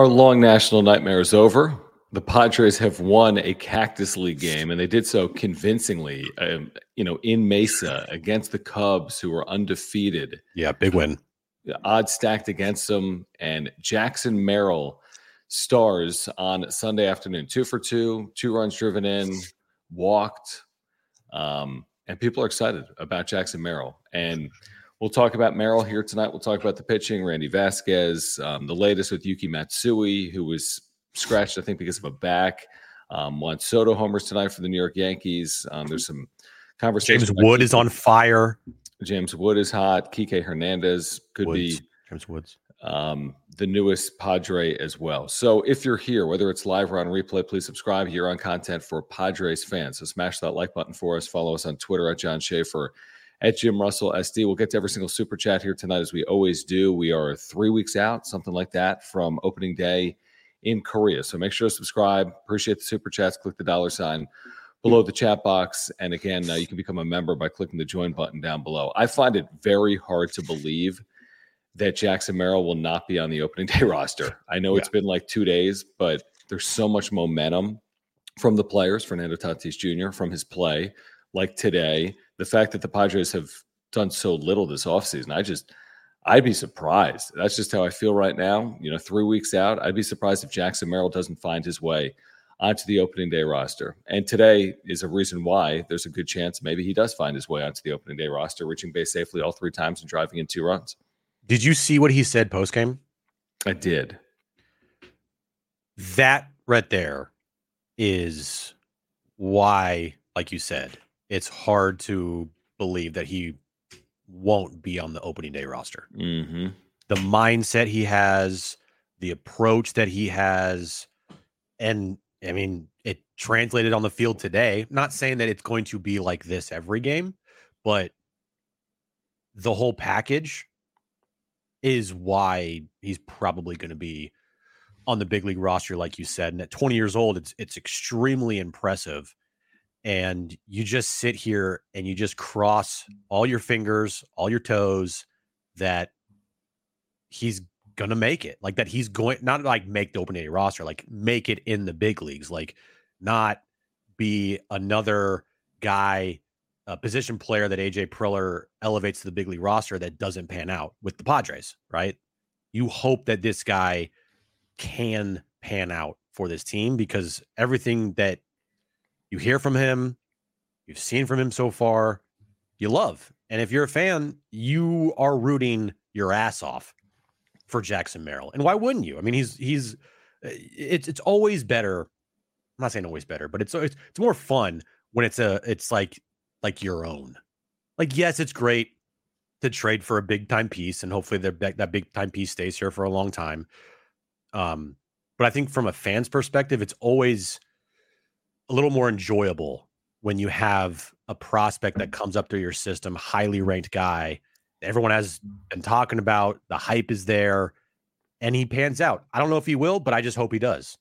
Our long national nightmare is over. The Padres have won a Cactus League game, and they did so convincingly. Um, you know, in Mesa against the Cubs, who were undefeated. Yeah, big win. The odds stacked against them, and Jackson Merrill stars on Sunday afternoon. Two for two, two runs driven in, walked, um, and people are excited about Jackson Merrill. And We'll talk about Merrill here tonight. We'll talk about the pitching, Randy Vasquez, um, the latest with Yuki Matsui, who was scratched, I think, because of a back. Um, Juan Soto homers tonight for the New York Yankees. Um, there's some conversation. James Wood is on fire. James Wood is hot. Kike Hernandez could Woods. be James Woods. um, the newest Padre as well. So if you're here, whether it's live or on replay, please subscribe here on content for Padres fans. So smash that like button for us. Follow us on Twitter at John Schaefer at Jim Russell SD. We'll get to every single super chat here tonight, as we always do. We are three weeks out, something like that, from opening day in Korea. So make sure to subscribe. Appreciate the super chats. Click the dollar sign below the chat box. And again, uh, you can become a member by clicking the join button down below. I find it very hard to believe that Jackson Merrill will not be on the opening day roster. I know it's been like two days, but there's so much momentum from the players, Fernando Tatis Jr., from his play, like today. The fact that the Padres have done so little this offseason, I just, I'd be surprised. That's just how I feel right now. You know, three weeks out, I'd be surprised if Jackson Merrill doesn't find his way onto the opening day roster. And today is a reason why there's a good chance maybe he does find his way onto the opening day roster, reaching base safely all three times and driving in two runs. Did you see what he said post game? I did. That right there is why, like you said, it's hard to believe that he won't be on the opening day roster. Mm-hmm. The mindset he has, the approach that he has, and I mean, it translated on the field today. Not saying that it's going to be like this every game, but the whole package is why he's probably going to be on the big league roster, like you said. And at 20 years old, it's it's extremely impressive. And you just sit here and you just cross all your fingers, all your toes that he's gonna make it. Like that he's going not like make the opening roster, like make it in the big leagues, like not be another guy, a position player that AJ Preller elevates to the big league roster that doesn't pan out with the Padres, right? You hope that this guy can pan out for this team because everything that you hear from him, you've seen from him so far, you love. And if you're a fan, you are rooting your ass off for Jackson Merrill. And why wouldn't you? I mean, he's he's it's it's always better. I'm not saying always better, but it's it's, it's more fun when it's a it's like like your own. Like yes, it's great to trade for a big time piece, and hopefully that that big time piece stays here for a long time. Um, but I think from a fan's perspective, it's always a little more enjoyable when you have a prospect that comes up through your system, highly ranked guy. Everyone has been talking about the hype is there, and he pans out. I don't know if he will, but I just hope he does.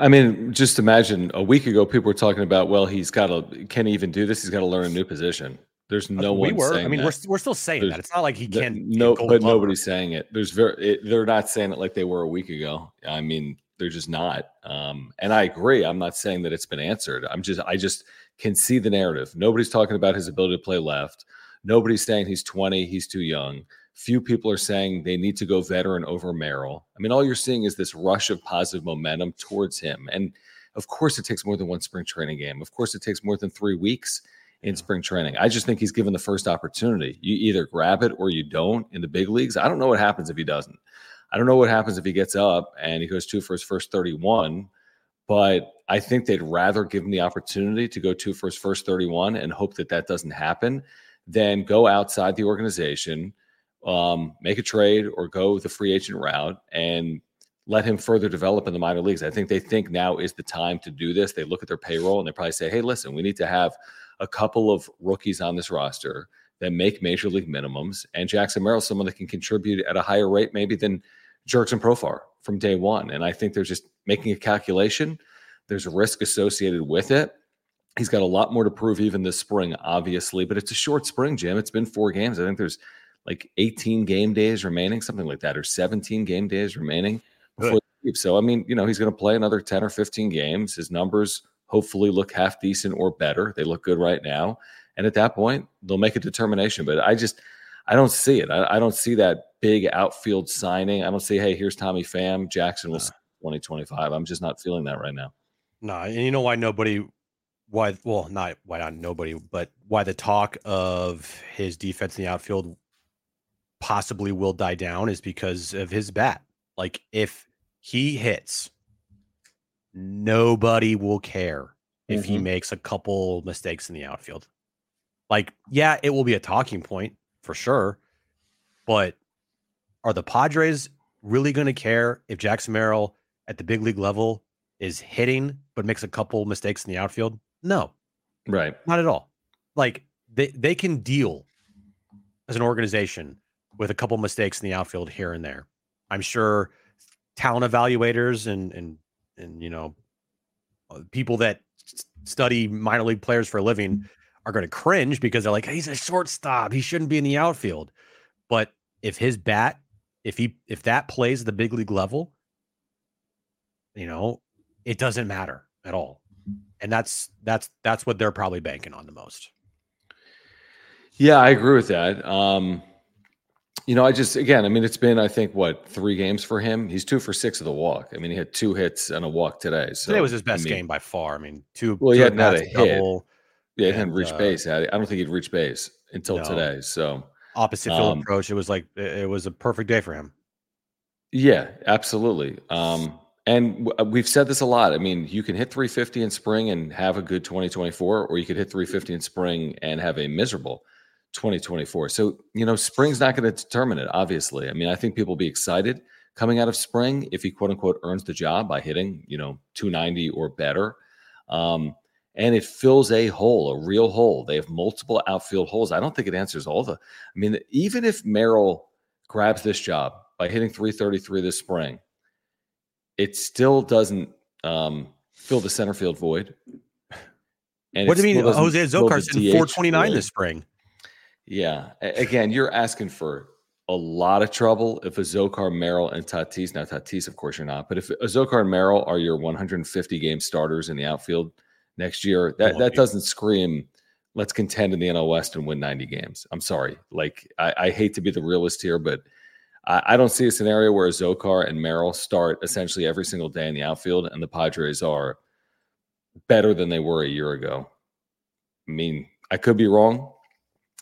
I mean, just imagine a week ago, people were talking about, well, he's got to, can he even do this? He's got to learn a new position. There's uh, no we one. were. Saying I mean, that. we're we're still saying There's- that. It's not like he can't. No, but nobody's saying it. There's very. It, they're not saying it like they were a week ago. I mean, they're just not. Um, and I agree. I'm not saying that it's been answered. I'm just I just can see the narrative. Nobody's talking about his ability to play left. Nobody's saying he's 20, he's too young. Few people are saying they need to go veteran over Merrill. I mean, all you're seeing is this rush of positive momentum towards him. And of course, it takes more than one spring training game. Of course, it takes more than three weeks in spring training. I just think he's given the first opportunity. You either grab it or you don't in the big leagues. I don't know what happens if he doesn't. I don't know what happens if he gets up and he goes two for his first 31, but I think they'd rather give him the opportunity to go two for his first 31 and hope that that doesn't happen than go outside the organization, um, make a trade or go the free agent route and let him further develop in the minor leagues. I think they think now is the time to do this. They look at their payroll and they probably say, hey, listen, we need to have a couple of rookies on this roster that make major league minimums. And Jackson Merrill, someone that can contribute at a higher rate maybe than Jurickson Profar from day one. And I think they're just making a calculation. There's a risk associated with it. He's got a lot more to prove even this spring, obviously, but it's a short spring, Jim. It's been four games. I think there's like 18 game days remaining, something like that, or 17 game days remaining before So, I mean, you know, he's going to play another 10 or 15 games. His numbers hopefully look half decent or better. They look good right now. And at that point, they'll make a determination. But I just, I don't see it. I, I don't see that big outfield signing. I don't see, hey, here's Tommy Pham. Jackson was 2025. I'm just not feeling that right now. No, and you know why nobody, why, well, not why not nobody, but why the talk of his defense in the outfield possibly will die down is because of his bat. Like if he hits, nobody will care if mm-hmm. he makes a couple mistakes in the outfield. Like, yeah, it will be a talking point for sure, but are the Padres really going to care if Jackson Merrill at the big league level is hitting but makes a couple mistakes in the outfield? No. Right. Not at all. Like they they can deal as an organization with a couple mistakes in the outfield here and there. I'm sure talent evaluators and and and you know uh, people that study minor league players for a living are going to cringe because they're like he's a shortstop he shouldn't be in the outfield but if his bat if he if that plays the big league level you know it doesn't matter at all and that's that's that's what they're probably banking on the most yeah i agree with that um you know, I just again, I mean, it's been I think what three games for him. He's two for six of the walk. I mean, he had two hits and a walk today. So today was his best I mean, game by far. I mean, two. Well, he hadn't had a double, hit. Yeah, he hadn't reached uh, base. I don't think he'd reach base until no. today. So opposite field um, approach. It was like it was a perfect day for him. Yeah, absolutely. Um, and uh, we've said this a lot. I mean, you can hit 350 in spring and have a good 2024, or you could hit 350 in spring and have a miserable 2024. So, you know, spring's not going to determine it, obviously. I mean, I think people will be excited coming out of spring if he quote unquote earns the job by hitting, you know, 290 or better. Um, and it fills a hole, a real hole. They have multiple outfield holes. I don't think it answers all the. I mean, even if Merrill grabs this job by hitting 333 this spring, it still doesn't um, fill the center field void. And what do you mean? Jose Azocar's in 429 this spring. Yeah. Again, you're asking for a lot of trouble if Azocar, Merrill, and Tatis. Now, Tatis, of course, you're not, but if Azocar and Merrill are your 150 game starters in the outfield next year, that, that doesn't scream, let's contend in the NL West and win 90 games. I'm sorry. Like, I, I hate to be the realist here, but I, I don't see a scenario where Azocar and Merrill start essentially every single day in the outfield and the Padres are better than they were a year ago. I mean, I could be wrong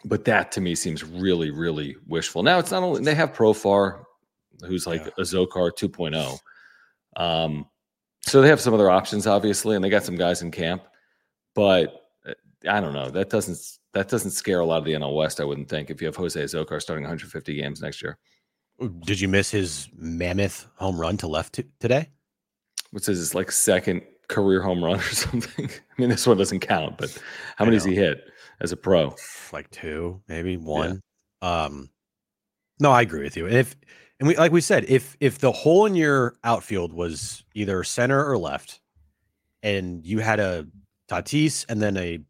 but that to me seems really, really wishful. Now it's not only they have Profar, who's like yeah. Azocar 2.0. Um, so they have some other options, obviously, and they got some guys in camp. But uh, I don't know. That doesn't that doesn't scare a lot of the NL West. I wouldn't think if you have Jose Azocar starting 150 games next year. Did you miss his mammoth home run to left t- today? What's his like second career home run or something? I mean, this one doesn't count, but how many has he hit? as a pro? Like two, maybe one. Yeah. Um, no, I agree with you. If and we like we said, if if the hole in your outfield was either center or left, and you had a Tatis and then a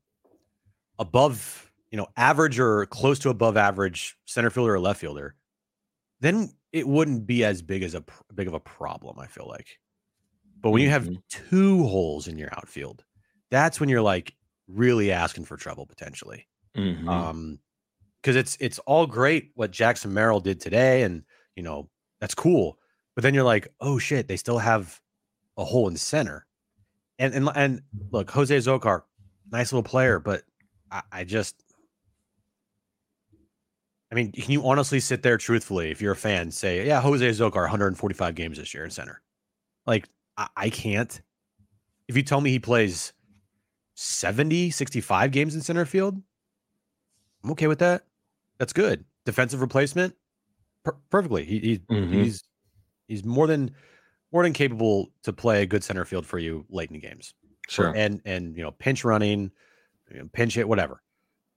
above, you know, average or close to above average center fielder or left fielder, then it wouldn't be as big as a big of a problem. I feel like. But when you have mm-hmm. two holes in your outfield, that's when you're like really asking for trouble potentially. Mm-hmm. Um, because it's it's all great what Jackson Merrill did today, and you know that's cool. But then you're like, oh shit, they still have a hole in center. And and and look, Jose Zocar, nice little player, but I, I just I mean, can you honestly sit there truthfully, if you're a fan, say, yeah, Jose Zocar, 145 games this year in center? Like, I, I can't. If you tell me he plays 70, 65 games in center field, I'm okay with that. That's good. Defensive replacement, per- perfectly. He, he mm-hmm. he's he's more than more than capable to play a good center field for you late in games. Sure. And and you know, pinch running, you know, pinch hit, whatever.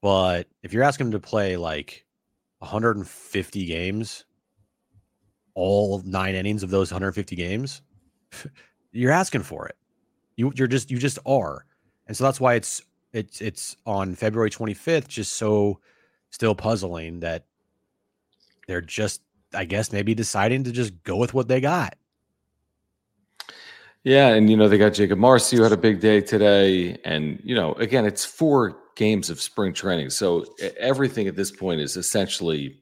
But if you're asking him to play like 150 games, all nine innings of those 150 games, you're asking for it. You you're just you just are. And so that's why it's it's it's on February 25th just so still puzzling that they're just I guess maybe deciding to just go with what they got. Yeah, and you know they got Jakob Marsee who had a big day today, and you know again it's four games of spring training, so everything at this point is essentially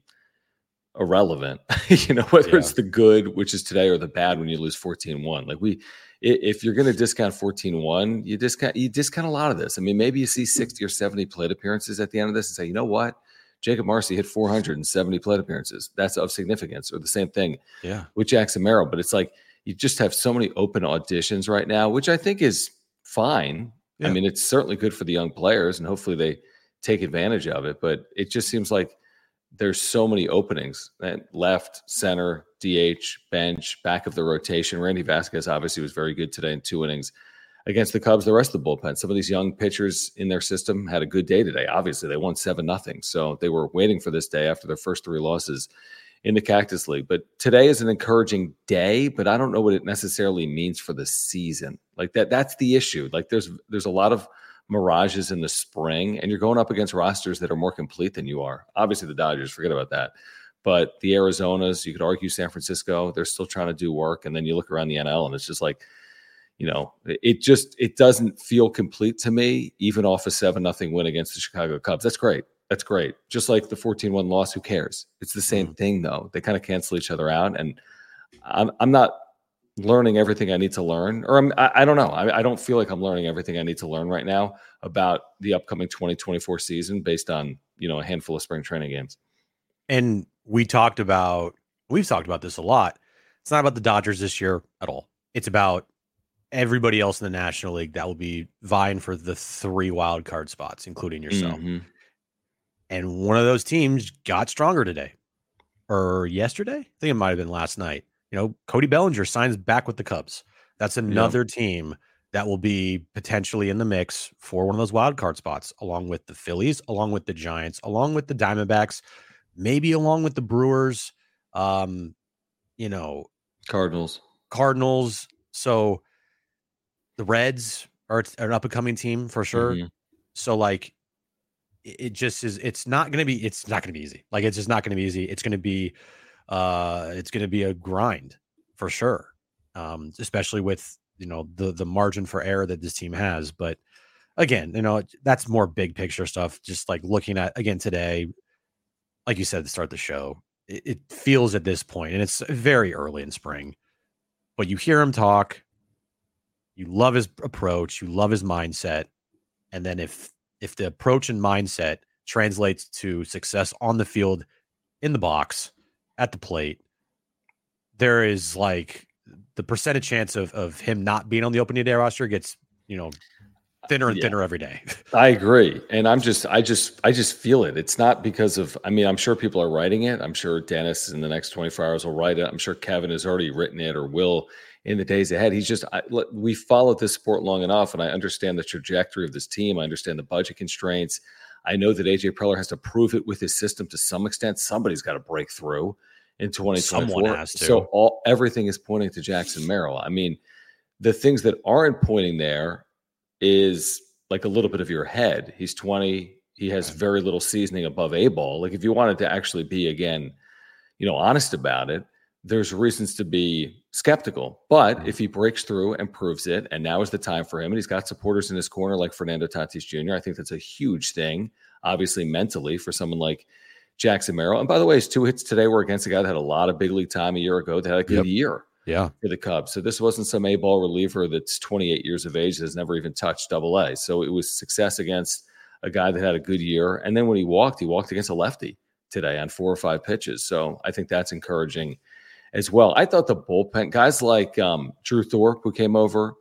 irrelevant. you know whether yeah. it's the good, which is today, or the bad when you lose 14-1. Like we, if you're going to discount 14-1, you discount you discount a lot of this. I mean, maybe you see hmm. 60 or 70 plate appearances at the end of this and say, you know what, Jakob Marsee hit 470 plate appearances. That's of significance. Or the same thing yeah. with Jackson Merrill. But it's like you just have so many open auditions right now, which I think is fine. Yeah. I mean, it's certainly good for the young players, and hopefully they take advantage of it. But it just seems like there's so many openings eh, left, center, DH, bench, back of the rotation. Randy Vasquez obviously was very good today in two innings against the Cubs, the rest of the bullpen. Some of these young pitchers in their system had a good day today. Obviously, they won seven nothing, so they were waiting for this day after their first three losses in the Cactus League. But today is an encouraging day, but I don't know what it necessarily means for the season. Like that, that's the issue. Like there's there's a lot of mirages in the spring, and you're going up against rosters that are more complete than you are. Obviously, the Dodgers, forget about that. But the Arizonas, you could argue San Francisco, they're still trying to do work. And then you look around the NL, and it's just like you know, it just it doesn't feel complete to me, even off a seven nothing win against the Chicago Cubs. That's great. That's great. Just like the 14-1 loss, who cares? It's the same mm-hmm. thing though. They kind of cancel each other out. And I'm I'm not learning everything I need to learn, or I'm, I, I don't know. I, I don't feel like I'm learning everything I need to learn right now about the upcoming 2024 season based on you know a handful of spring training games. And we talked about we've talked about this a lot. It's not about the Dodgers this year at all. It's about everybody else in the National League that will be vying for the three wild card spots, including yourself. Mm-hmm. And one of those teams got stronger today or yesterday. I think it might have been last night. You know, Cody Bellinger signs back with the Cubs. That's another yeah. team that will be potentially in the mix for one of those wild card spots, along with the Phillies, along with the Giants, along with the Diamondbacks, maybe along with the Brewers, um, you know, Cardinals. Cardinals. So the Reds are an up and coming team for sure. Mm-hmm. So like it just is it's not going to be it's not going to be easy. Like it's just not going to be easy. It's going to be uh it's going to be a grind for sure. Um especially with you know the the margin for error that this team has, but again, you know, that's more big picture stuff just like looking at again today like you said to start the show. It, it feels at this point and it's very early in spring. But you hear him talk, you love his approach, you love his mindset, and then if if the approach and mindset translates to success on the field, in the box, at the plate, there is like the percentage chance of of him not being on the opening day roster gets you know uh, thinner and yeah. thinner every day. I agree. And I'm just I just I just feel it. It's not because of I mean, I'm sure people are writing it. I'm sure Dennis in the next 24 hours will write it. I'm sure Kevin has already written it or will in the days ahead. He's just I, we followed this sport long enough, and I understand the trajectory of this team. I understand the budget constraints. I know that AJ Preller has to prove it with his system to some extent. Somebody's got to break through in 2024. So all everything is pointing to Jackson Merrill. I mean, the things that aren't pointing there is like a little bit of your head. He's 20. He has very little seasoning above A ball. Like if you wanted to actually be again, you know, honest about it, there's reasons to be skeptical. But Mhm. if he breaks through and proves it, and now is the time for him, and he's got supporters in his corner like Fernando Tatis Jr., I think that's a huge thing, obviously mentally for someone like Jackson Merrill. And by the way, his two hits today were against a guy that had a lot of big league time a year ago that had a good Yep. year Yeah. for the Cubs. So this wasn't some A ball reliever that's 28 years of age that has never even touched double A. So it was success against a guy that had a good year. And then when he walked, he walked against a lefty today on four or five pitches. So I think that's encouraging as well. I thought the bullpen guys like um, Drew Thorpe, who came over,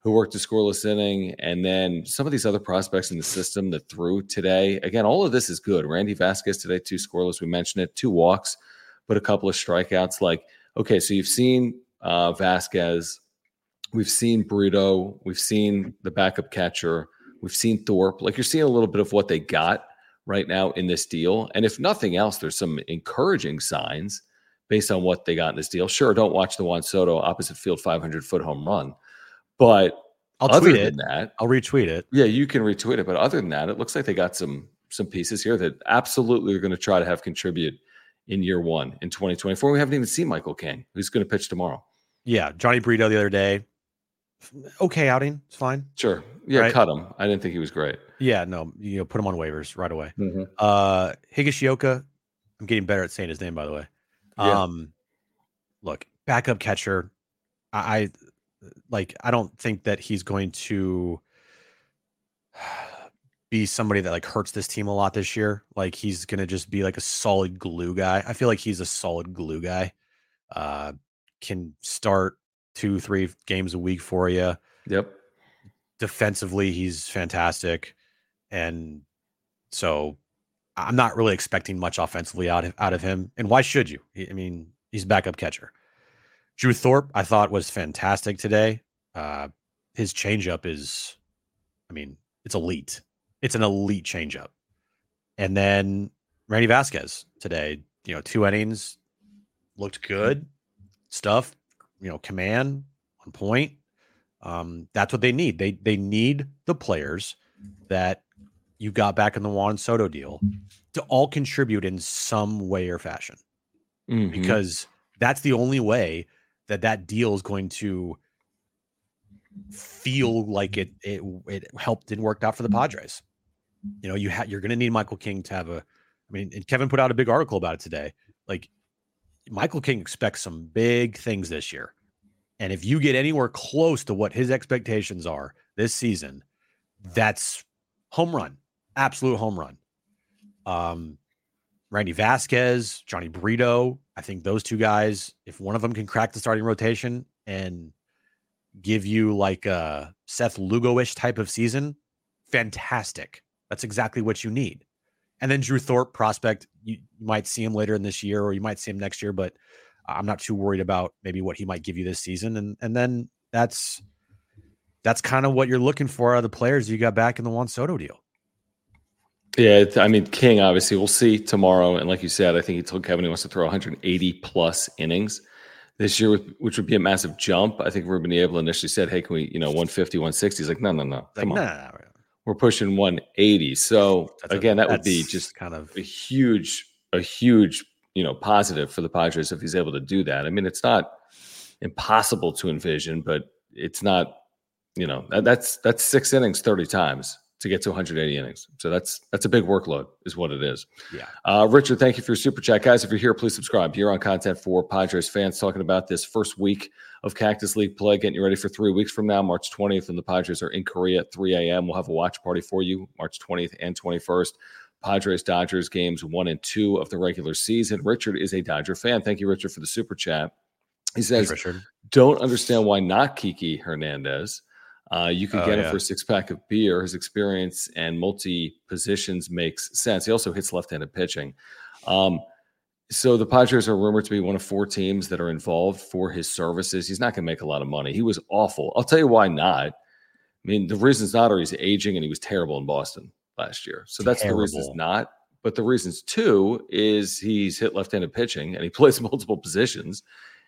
who worked a scoreless inning, and then some of these other prospects in the system that threw today. Again, all of this is good. Randy Vasquez today, two scoreless. We mentioned it, two walks, but a couple of strikeouts. Like, okay, so you've seen uh, Vasquez, we've seen Brito, we've seen the backup catcher, we've seen Thorpe. Like, you're seeing a little bit of what they got right now in this deal. And if nothing else, there's some encouraging signs based on what they got in this deal. Sure, don't watch the Juan Soto opposite field 500 foot home run, but I'll other tweet than it. that, I'll retweet it. yeah, you can retweet it. But other than that, it looks like they got some some pieces here that absolutely are going to try to have contribute in year one in 2024. We haven't even seen Michael King, who's going to pitch tomorrow. Yeah. Jhony Brito the other day. Okay outing. It's fine. Sure, yeah, Right. cut him. I didn't think he was great. Yeah. No, you know, put him on waivers right away. Mm-hmm. Uh Higashioka. I'm getting better at saying his name, by the way. Yeah. Um look, backup catcher. I, I like I don't think that he's going to be somebody that like hurts this team a lot this year. Like he's gonna just be like a solid glue guy. I feel like he's a solid glue guy. Uh can start two, three games a week for you Yep. defensively he's fantastic and so i'm not really expecting much offensively out of, out of him and why should you? I mean he's backup catcher. Drew thorpe i thought was fantastic today. Uh his changeup is i mean it's elite. It's an elite changeup. And then randy vasquez today you know two innings looked good. Stuff you know command on point. Um, that's what they need. They they need the players that you got back in the Juan Soto deal to all contribute in some way or fashion Mhm. because that's the only way that that deal is going to feel like it it it helped and worked out for the Padres. You know, you ha- you're going to need Michael King to have a. I mean, and Kevin put out a big article about it today. Like Michael King expects some big things this year. And if you get anywhere close to what his expectations are this season, that's home run, absolute home run. Um, Randy Vasquez, Jhony Brito, I think those two guys, if one of them can crack the starting rotation and give you like a Seth Lugo-ish type of season, fantastic. That's exactly what you need. And then Drew Thorpe prospect, you, you might see him later in this year or you might see him next year, but I'm not too worried about maybe what he might give you this season. And and then that's that's kind of what you're looking for out of the players you got back in the Juan Soto deal. Yeah, I mean King. Obviously, we'll see tomorrow. And like you said, I think he told Kevin he wants to throw 180 plus innings this year, which would be a massive jump. I think Ruben Niebla initially said, "Hey, can we, you know, 150, 160?" He's like, "No, no, no, Like, come on, nah, nah, nah, we're pushing 180." So that's a- again, that would be just kind of a huge, a huge, you know, positive for the Padres if he's able to do that. I mean, it's not impossible to envision, but it's not, you know, that, that's that's six innings 30 times to get to 180 innings. So that's that's a big workload, is what it is. yeah. Uh, Richard, thank you for your super chat, guys. If you're here, please subscribe. Here on content for Padres fans, talking about this first week of Cactus League play, getting you ready for three weeks from now, March 20th, and the Padres are in Korea at 3 a.m. We'll have a watch party for you, March 20th and 21st. Padres Dodgers games one and two of the regular season. Richard is a Dodger fan. Thank you, Richard, for the super chat. He Thanks, says, Richard. don't understand why not Kiki Hernandez. Uh, you could Oh, get him yeah. for a six pack of beer. His experience and multi positions makes sense. He also hits left handed pitching. Um, so the Padres are rumored to be one of four teams that are involved for his services. He's not going to make a lot of money. He was awful. I'll tell you why not. I mean, the reasons not are he's aging and he was terrible in Boston last year. So that's the reasons Terrible. not. But the reasons two is he's hit left handed pitching and he plays multiple positions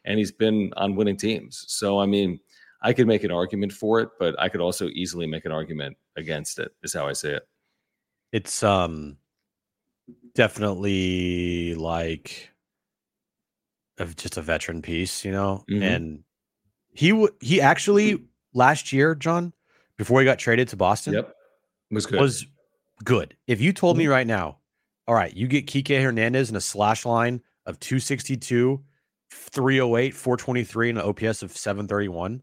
and he's been on winning teams. So, I mean, I could make an argument for it, but I could also easily make an argument against it, is how I say it. It's um definitely like of just a veteran piece, you know. Mhm. And he w- he actually last year, John, before he got traded to Boston, Yep. Was good. was good. If you told Mm-hmm. me right now, all right, you get Kike Hernandez in a slash line of 262, 308, 423, and an OPS of 731.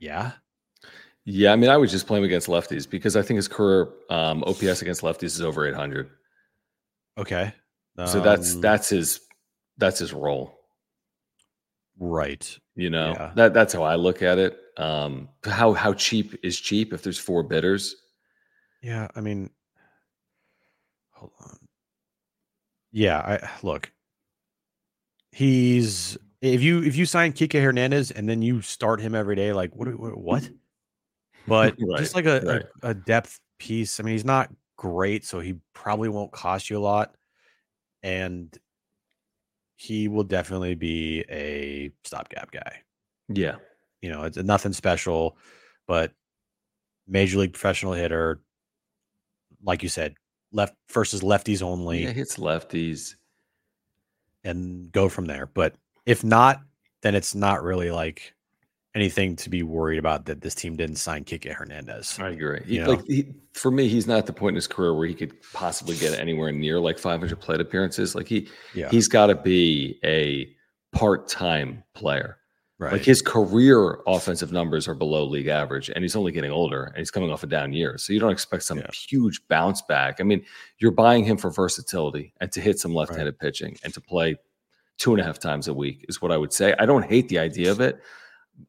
Yeah. yeah, I mean, I would just play him against lefties because I think his career um, OPS against lefties is over 800. Okay. So that's Um, that's his that's his role. right. You know, Yeah. that that's how I look at it. Um, how how cheap is cheap if there's four bidders? Yeah, I mean, hold on. Yeah, I look. He's if you if you sign Kike Hernandez and then you start him every day, like what? what? what? But just like a, right. a a depth piece. I mean, he's not great, so he probably won't cost you a lot, and he will definitely be a stopgap guy. Yeah, You know, it's nothing special, but major league professional hitter, like you said, left versus lefties only, yeah, hits lefties. and go from there. But if not, then it's not really like anything to be worried about that this team didn't sign Kike Hernandez. I agree. He, like he, for me, he's not at the point in his career where he could possibly get anywhere near like 500 plate appearances. Like he Yeah, he's got to be a part-time player. right. Like his career offensive numbers are below league average, and he's only getting older, and he's coming off a down year. So you don't expect some Yeah. huge bounce back. I mean, you're buying him for versatility and to hit some left-handed pitching and to play two and a half times a week is what I would say. I don't hate the idea of it.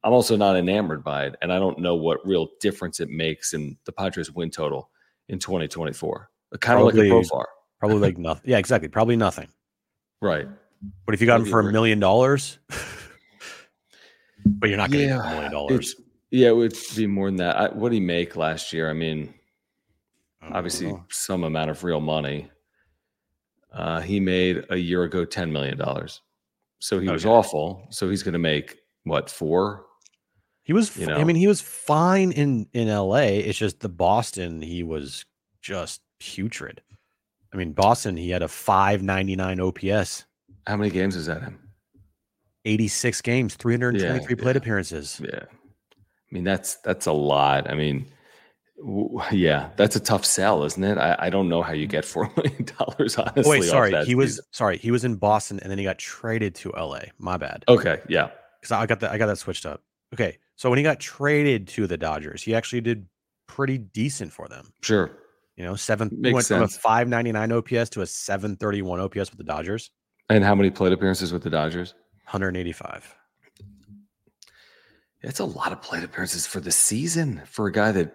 I'm also not enamored by it, and I don't know what real difference it makes in the Padres win total in 2024. Kind of like a Probably- profar, probably like nothing. Yeah, exactly. Probably nothing. right? But if you got him Maybe for a million dollars, but you're not going to get a million dollars. Yeah, it would be more than that. I, what did he make last year? I mean, I obviously know. some amount of real money. Uh, he made a year ago ten million dollars, so he was awful. So he's going to make what four? He was. you fi- I mean, he was fine in in L.A. It's just the Boston. He was just putrid. I mean, Boston. He had a five ninety nine OPS, How many games is that in? eighty six games, three hundred twenty three Yeah, plate yeah. appearances. Yeah, I mean that's that's a lot. I mean, yeah, that's a tough sell, isn't it? I, I don't know how you get four million dollars. Honestly, wait, sorry. He was sorry. He was in Boston, and then he got traded to L.A. My bad. okay. Yeah, because I got that I got that switched up. Okay, so when he got traded to the Dodgers, he actually did pretty decent for them. sure. You know, seven Makes went from a sense. five ninety nine OPS to a seven thirty one OPS with the Dodgers, And how many plate appearances with the Dodgers? hundred eighty five. It's a lot of plate appearances for the season for a guy that,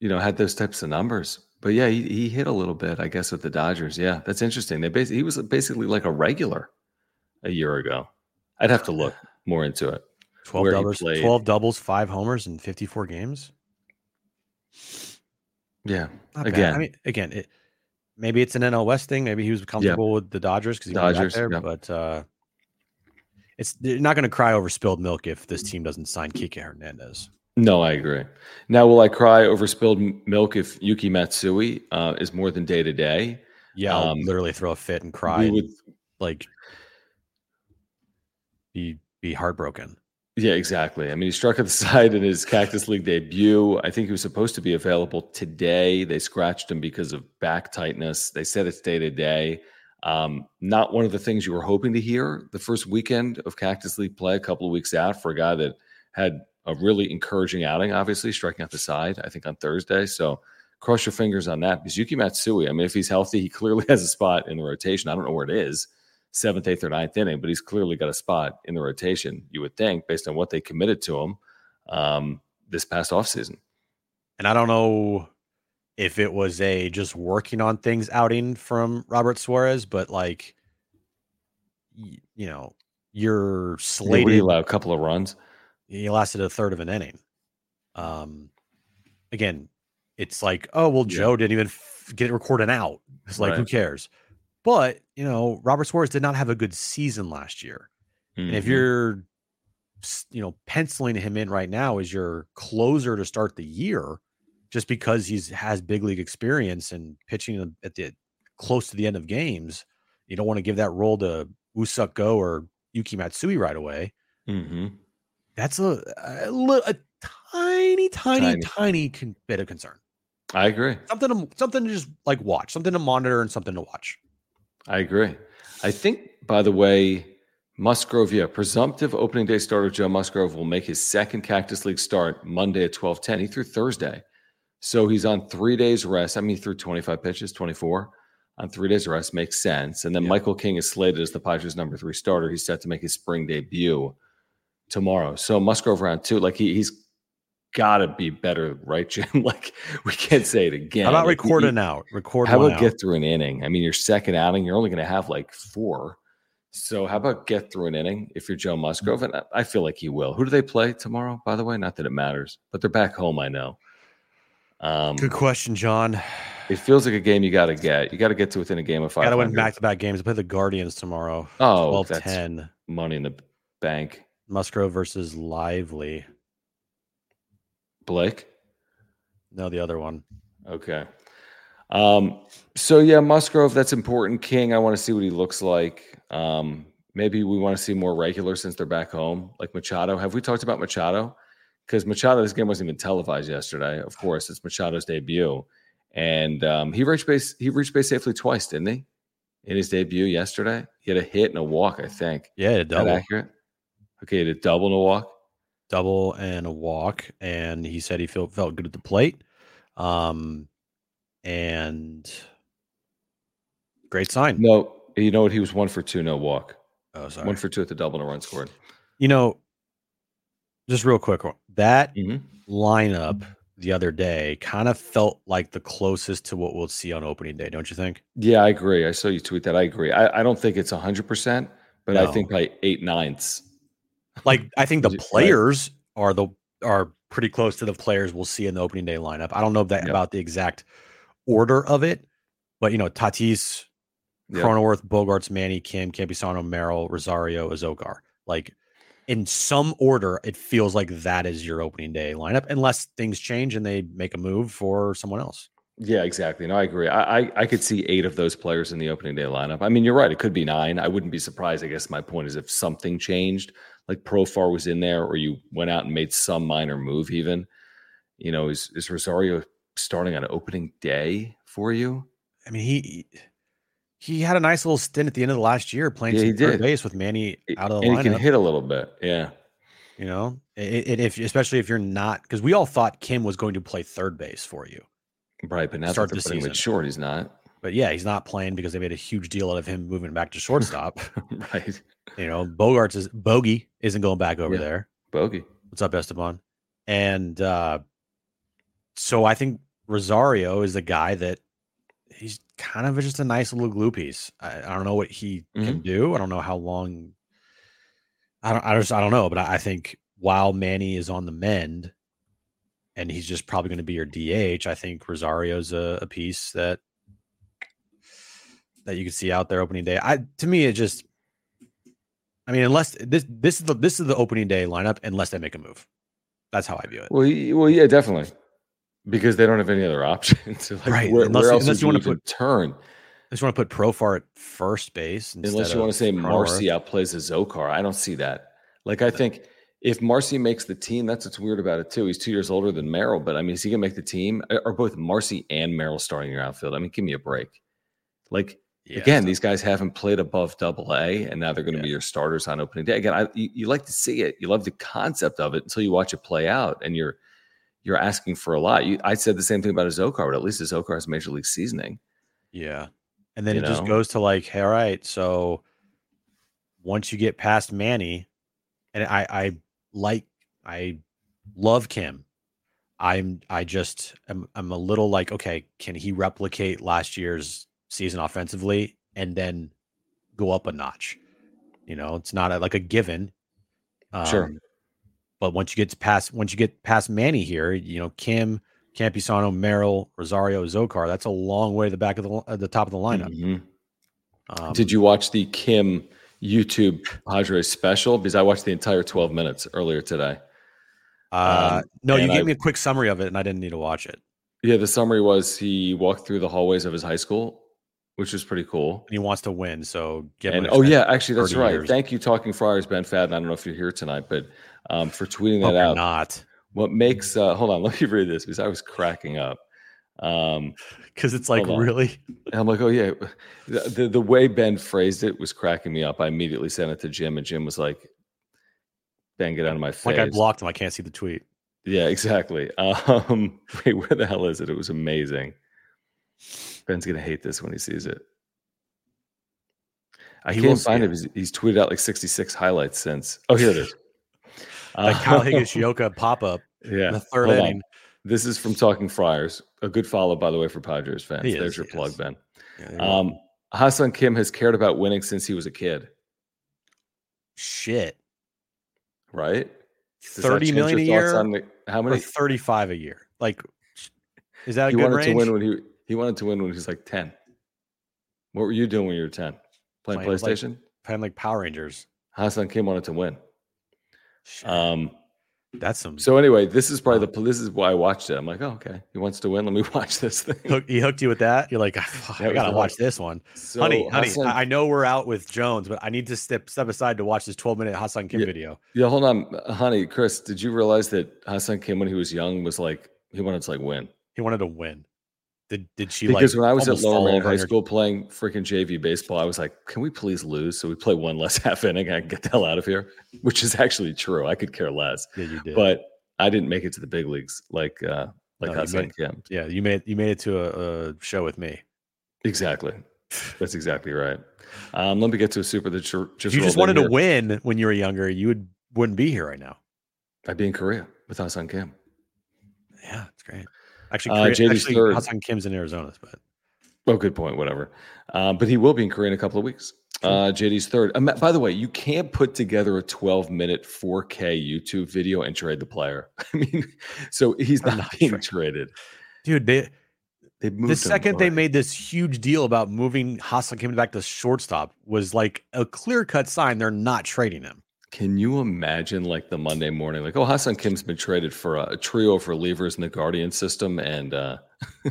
you know, had those types of numbers. But yeah, he, he hit a little bit, I guess, with the Dodgers. Yeah, that's interesting. They basically he was basically like a regular a year ago. I'd have to look more into it. 12 doubles, 12 doubles, five homers in 54 games. Yeah, Not bad. Again. I mean, again, it maybe it's an NL West thing. Maybe he was comfortable with the Dodgers because he Dodgers, there. yeah. But uh, it's they're not going to cry over spilled milk if this team doesn't sign Kike Hernandez. No, I agree. Now, will I cry over spilled m- milk if Yuki Matsui uh, is more than day to day? Yeah, I'll Um, literally throw a fit and cry. We and, would like be be heartbroken. Yeah, exactly. I mean, he struck at the side in his Cactus League debut. I think he was supposed to be available today. They scratched him because of back tightness. They said it's day to day. Um, not one of the things you were hoping to hear the first weekend of Cactus League play, a couple of weeks out for a guy that had a really encouraging outing, obviously, striking out the side, I think on Thursday. So cross your fingers on that because Yuki Matsui, I mean, if he's healthy, he clearly has a spot in the rotation. I don't know where it is seventh, eighth, or ninth inning, but he's clearly got a spot in the rotation, you would think, based on what they committed to him um, this past offseason. And I don't know if it was a just working on things outing from Robert Suarez, but like you know, you're Yeah, slated. do you allow? A couple of runs. He lasted a third of an inning. Um, again, it's like, oh well, Yeah. Joe didn't even f- get recorded out. It's like, who cares? But you know, Robert Suarez did not have a good season last year, and if Mhm. you're, you know, penciling him in right now as your closer to start the year, just because he's has big league experience and pitching at the close to the end of games, you don't want to give that role to Woo-Suk Go or Yuki Matsui right away Mhm. That's a a, a tiny, tiny, Tiny. tiny con- bit of concern. I agree. Something, to, something to just like watch, something to monitor, and something to watch. I agree. I think, by the way, Musgrove, yeah, presumptive opening day starter Joe Musgrove will make his second Cactus League start Monday at twelve ten. He threw Thursday, so he's on three days rest. I mean, he threw twenty five pitches, twenty four on three days rest makes sense. And then Yeah. Michael King is slated as the Padres' number three starter. He's set to make his spring debut tomorrow. So Musgrove round two, like he, he's got to be better, right, Jim? like we can't say it again. How about Like, he- recording out? Record how about out. get through an inning? I mean, your second outing, you're only going to have like four. So how about get through an inning if you're Joe Musgrove? And I- feel like he will. Who do they play tomorrow, by the way? Not that it matters, but they're back home, I know. Um, Good question, John. it feels like a game you got to get. You got to get to within a game of five. Got to win back to back games. Play the Guardians tomorrow. Oh, 12 that's 10. money in the bank. Musgrove versus Lively. Blake? No, the other one. Okay. Um, so yeah, Musgrove, that's important. King, I want to see what he looks like. Um, maybe we want to see more regular since they're back home, like Machado. Have we talked about Machado? Because Machado, this game wasn't even televised yesterday. Of course, it's Machado's debut, and um, he reached base. He reached base safely twice, didn't he? In his debut yesterday, he had a hit and a walk. I think. Yeah, a Is that double, accurate? Okay, a double and a walk. double and a walk, and he said he felt felt good at the plate. Um, and great sign. No, you know what? He was one for two, no walk. Oh, sorry. One for two at the double and a run scored. you know, just real quick, that Mhm. lineup the other day kind of felt like the closest to what we'll see on opening day, don't you think? Yeah, I agree. I saw you tweet that. I agree. I, I don't think it's hundred percent, but I think by eight ninths. Like I think the it- right. players are the are pretty close to the players we'll see in the opening day lineup. I don't know that Yep. about the exact order of it, but you know, Tatis, Yep. Cronenworth, Bogaerts, Manny, Kim, Campusano, Merrill, Rosario, Azocar. Like in some order, it feels like that is your opening day lineup, unless things change and they make a move for someone else. Yeah, exactly. No, I agree. I, I I could see eight of those players in the opening day lineup. I mean, you're right. It could be nine. I wouldn't be surprised. I guess my point is if something changed, like Profar was in there, or you went out and made some minor move, even. You know, is is Rosario starting on opening day for you? I mean, he he had a nice little stint at the end of the last year playing Yeah, third base with Manny out of the and he can hit a little bit. Yeah. You know, it, it, if especially if you're not because we all thought Kim was going to play third base for you, Right. But now Start that the season. short, he's not. but yeah, he's not playing because they made a huge deal out of him moving back to shortstop. right. You know, Bogaerts is Bogey isn't going back over Yeah. there. Bogey. What's up, Esteban? And uh, so I think Rosario is the guy that he's kind of just a nice little glue piece. I, I don't know what he can do. I don't know how long. I don't. I just. I don't know. But I, I think while Manny is on the mend, and he's just probably going to be your DH, I think Rosario's a, a piece that that you could see out there opening day. I to me it just. I mean, unless this this is the this is the opening day lineup, unless they make a move. That's how I view it. Well, well, yeah, definitely, because they don't have any other options. like, Right, Where, unless where you- else unless you you wanna put turn? I just want to put Profar at first base. Unless you want to say. Marsee outplays Azocar, I don't see that. Like, I think if Marsee makes the team, that's what's weird about it too. He's two years older than Merrill, but I mean, is he gonna make the team? Are both Marsee and Merrill starting your outfield? I mean, give me a break. Like Yeah, again, so- these guys haven't played above Double A, and now they're going to Yeah. be your starters on opening day. Again, I, you, you like to see it, you love the concept of it until you watch it play out, and you're you're asking for a lot. You, I said the same thing about Azocar, but at least Azocar has major league seasoning. Yeah. And then You it just goes to like, hey, all right, so once you get past Manny, and I I like I love Kim. I'm I just am I'm a little like, okay, can he replicate last year's season offensively and then go up a notch? You know, it's not a, like a given. Um, Sure. But once you get to past once you get past Manny here, you know Kim, Campusano, Merrill, Rosario, Zokar. That's a long way to the back of the at the top of the lineup. Mhm. Um, Did you watch the Kim YouTube Padres special? Because I watched the entire 12 minutes earlier today. Uh, um, no, you gave I- me a quick summary of it, and I didn't need to watch it. Yeah, the summary was he walked through the hallways of his high school, which was pretty cool. And he wants to win, so him And oh yeah, actually that's right. years. Thank you, Talking Friars, Ben Fadden. I don't know if you're here tonight, but um, for tweeting that out. not What makes uh, hold on, let me read this because I was cracking up. Um, because it's like really. and I'm like, oh yeah, the, the the way Ben phrased it was cracking me up. I immediately sent it to Jim, and Jim was like, "Ben, get out of my face." Like I blocked him. I can't see the tweet. Yeah, exactly. Um, wait, where the hell is it? It was amazing. Ben's gonna hate this when he sees it. I He will can't find it. He's, he's tweeted out like 66 highlights since. Oh, here it is. Like Kyle Um, Higashioka pop up Yeah. in the third hold on. This is from Talking Friars. A good follow, by the way, for Padres fans. He There's your he plug, is. Ben. Yeah. Um, Ha-Seong Kim has cared about winning since he was a kid, Shit, right? Does thirty a year the- how many? thirty-five a year. Like, is that a He good wanted range? to win when he he wanted to win when he was like 10. What were you doing when you were 10? Playing Playing with, like, PlayStation? Playing like Power Rangers. Ha-Seong Kim wanted to win. Shit, Um, that's some. so anyway, this is probably the this is why I watched it. I'm like, oh, okay, he wants to win. Let me watch this thing. Hook, he hooked you with that. You're like, That I gotta watch this one, So honey. Honey, Ha-Seong- I I know we're out with Jones, but I need to step step aside to watch this 12 minute Ha-Seong Kim Yeah. video. yeah, hold on, honey, Chris. Did you realize that Ha-Seong Kim, when he was young, was like he wanted to like win? He wanted to win. Did did she Because like? when I was at Lower Man High her- School playing freaking JV baseball, I was like, can we please lose so we play one less half inning and I can get the hell out of here? Which is actually true. I could care less, Yeah, you did. but I didn't make it to the big leagues like uh like No, made- Kim. yeah, you made you made it to a, a show with me. Exactly. That's exactly right. Um, let me get to a super that just you just wanted to win when you were younger, you would wouldn't be here right now. I'd be in Korea with Ha-Seong Kim. Yeah, it's great. Actually, Uh, JD's actually third. Ha-Seong Kim's in Arizona, but Oh, good point. Whatever. Um, but he will be in Korea in a couple of weeks. Uh, JD's third. Um, by the way, you can't put together a 12 minute 4K YouTube video and trade the player. I mean, so he's not, not being tra- traded. dude, they They moved the second they made this huge deal about moving Ha-Seong Kim back to shortstop was like a clear cut sign they're not trading him. Can you imagine like the Monday morning, like, oh, Ha-Seong Kim's been traded for a, a trio of relievers in the Guardian system, and uh,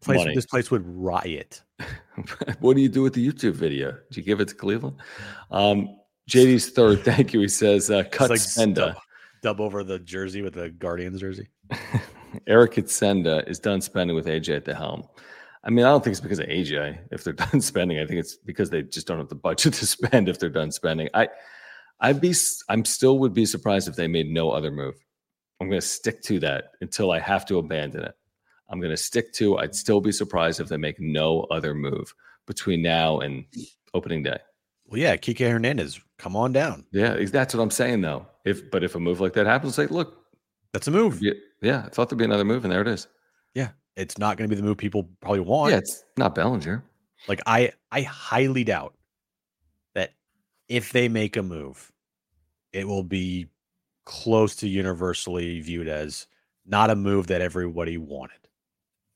Place, Money. this place would riot. what do you do with the YouTube video? Did you give it to Cleveland? Um, JD's third. Thank you. He says, uh, cut like Senda. dub, dub over the jersey with the Guardians jersey. Eric Kutsenda is done spending with AJ at the helm. I mean, I don't think it's because of AJ if they're done spending. I think it's because they just don't have the budget to spend if they're done spending. I, I'd be, I'm still would be surprised if they made no other move. I'm going to stick to that until I have to abandon it. I'm going to stick to. I'd still be surprised if they make no other move between now and opening day. Well, yeah, Kike Hernandez, come on down. Yeah, that's what I'm saying though. If but if a move like that happens, like look, That's a move. yeah, yeah, I thought there'd be another move, and there it is. Yeah, it's not going to be the move people probably want. Yeah, it's not Bellinger. Like I, I highly doubt if they make a move, it will be close to universally viewed as not a move that everybody wanted.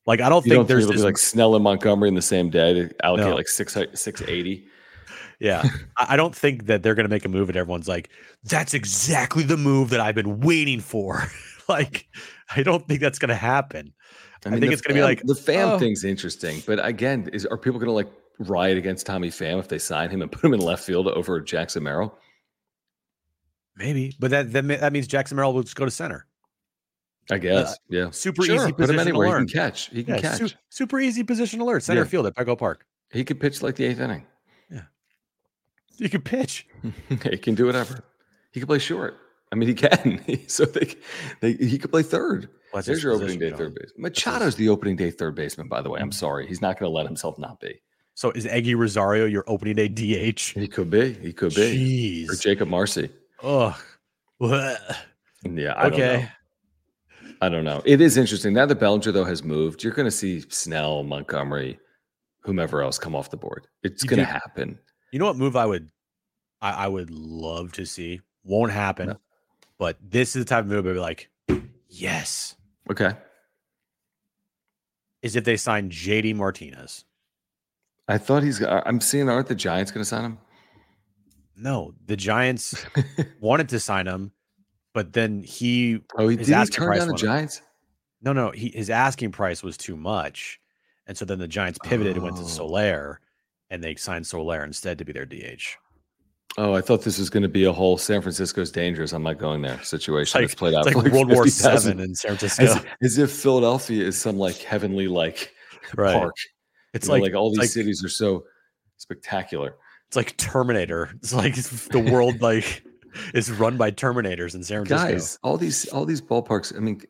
Like I don't You think don't think there's be this, like Snell and Montgomery in the same day to allocate No. like six six eighty. yeah. I I don't think that they're going to make a move and everyone's like, that's exactly the move that I've been waiting for. like I don't think that's going to happen. I think the it's gonna be like, the Pham oh. thing's interesting, but again, is are people going to like riot against Tommy Pham if they sign him and put him in left field over Jackson Merrill? Maybe, but that that, that means Jackson Merrill will just go to center. I guess, uh, yeah. Super Sure, easy put him position to anywhere. He can catch. He can Yeah, catch. su- super easy position alert, center Yeah. field at Petco Park. He could pitch like the eighth inning. You can pitch. he can do whatever. He could play short. I mean, he can. so they, they, he could play third. Well, There's your opening day John. third base. Machado's the opening day third baseman, by the way. I'm mm-hmm. sorry. He's not going to let himself not be. So is Eguy Rosario your opening day DH? He could be. He could be. Or Jakob Marsee. Blech. Yeah. I don't know. Okay. I don't know. It is interesting. Now that Bellinger, though, has moved, you're going to see Snell, Montgomery, whomever else come off the board. It's going to happen. You know what move I would I, I would love to see. Won't happen. No. But this is the type of move I'd be like, yes. Okay. Is if they sign JD Martinez. I thought he's. Uh, I'm seeing. Aren't the Giants going to sign him? No, the Giants wanted to sign him, but then he. Oh, he did he turn down the Giants? No, no. He, his asking price was too much, and so then the Giants pivoted oh. and went to oh. Soler, and they signed Soler instead to be their DH. Oh, I thought this was going to be a whole San Francisco's dangerous. I'm not going there situation. It's like, played out like, like World 50, War Seven in San Francisco, as, as, if Philadelphia is some like heavenly like right. park. It's you know, like all these like, cities are so spectacular. It's like Terminator. It's like the world like is run by Terminators in San Francisco. Guys, all these all these ballparks. I mean,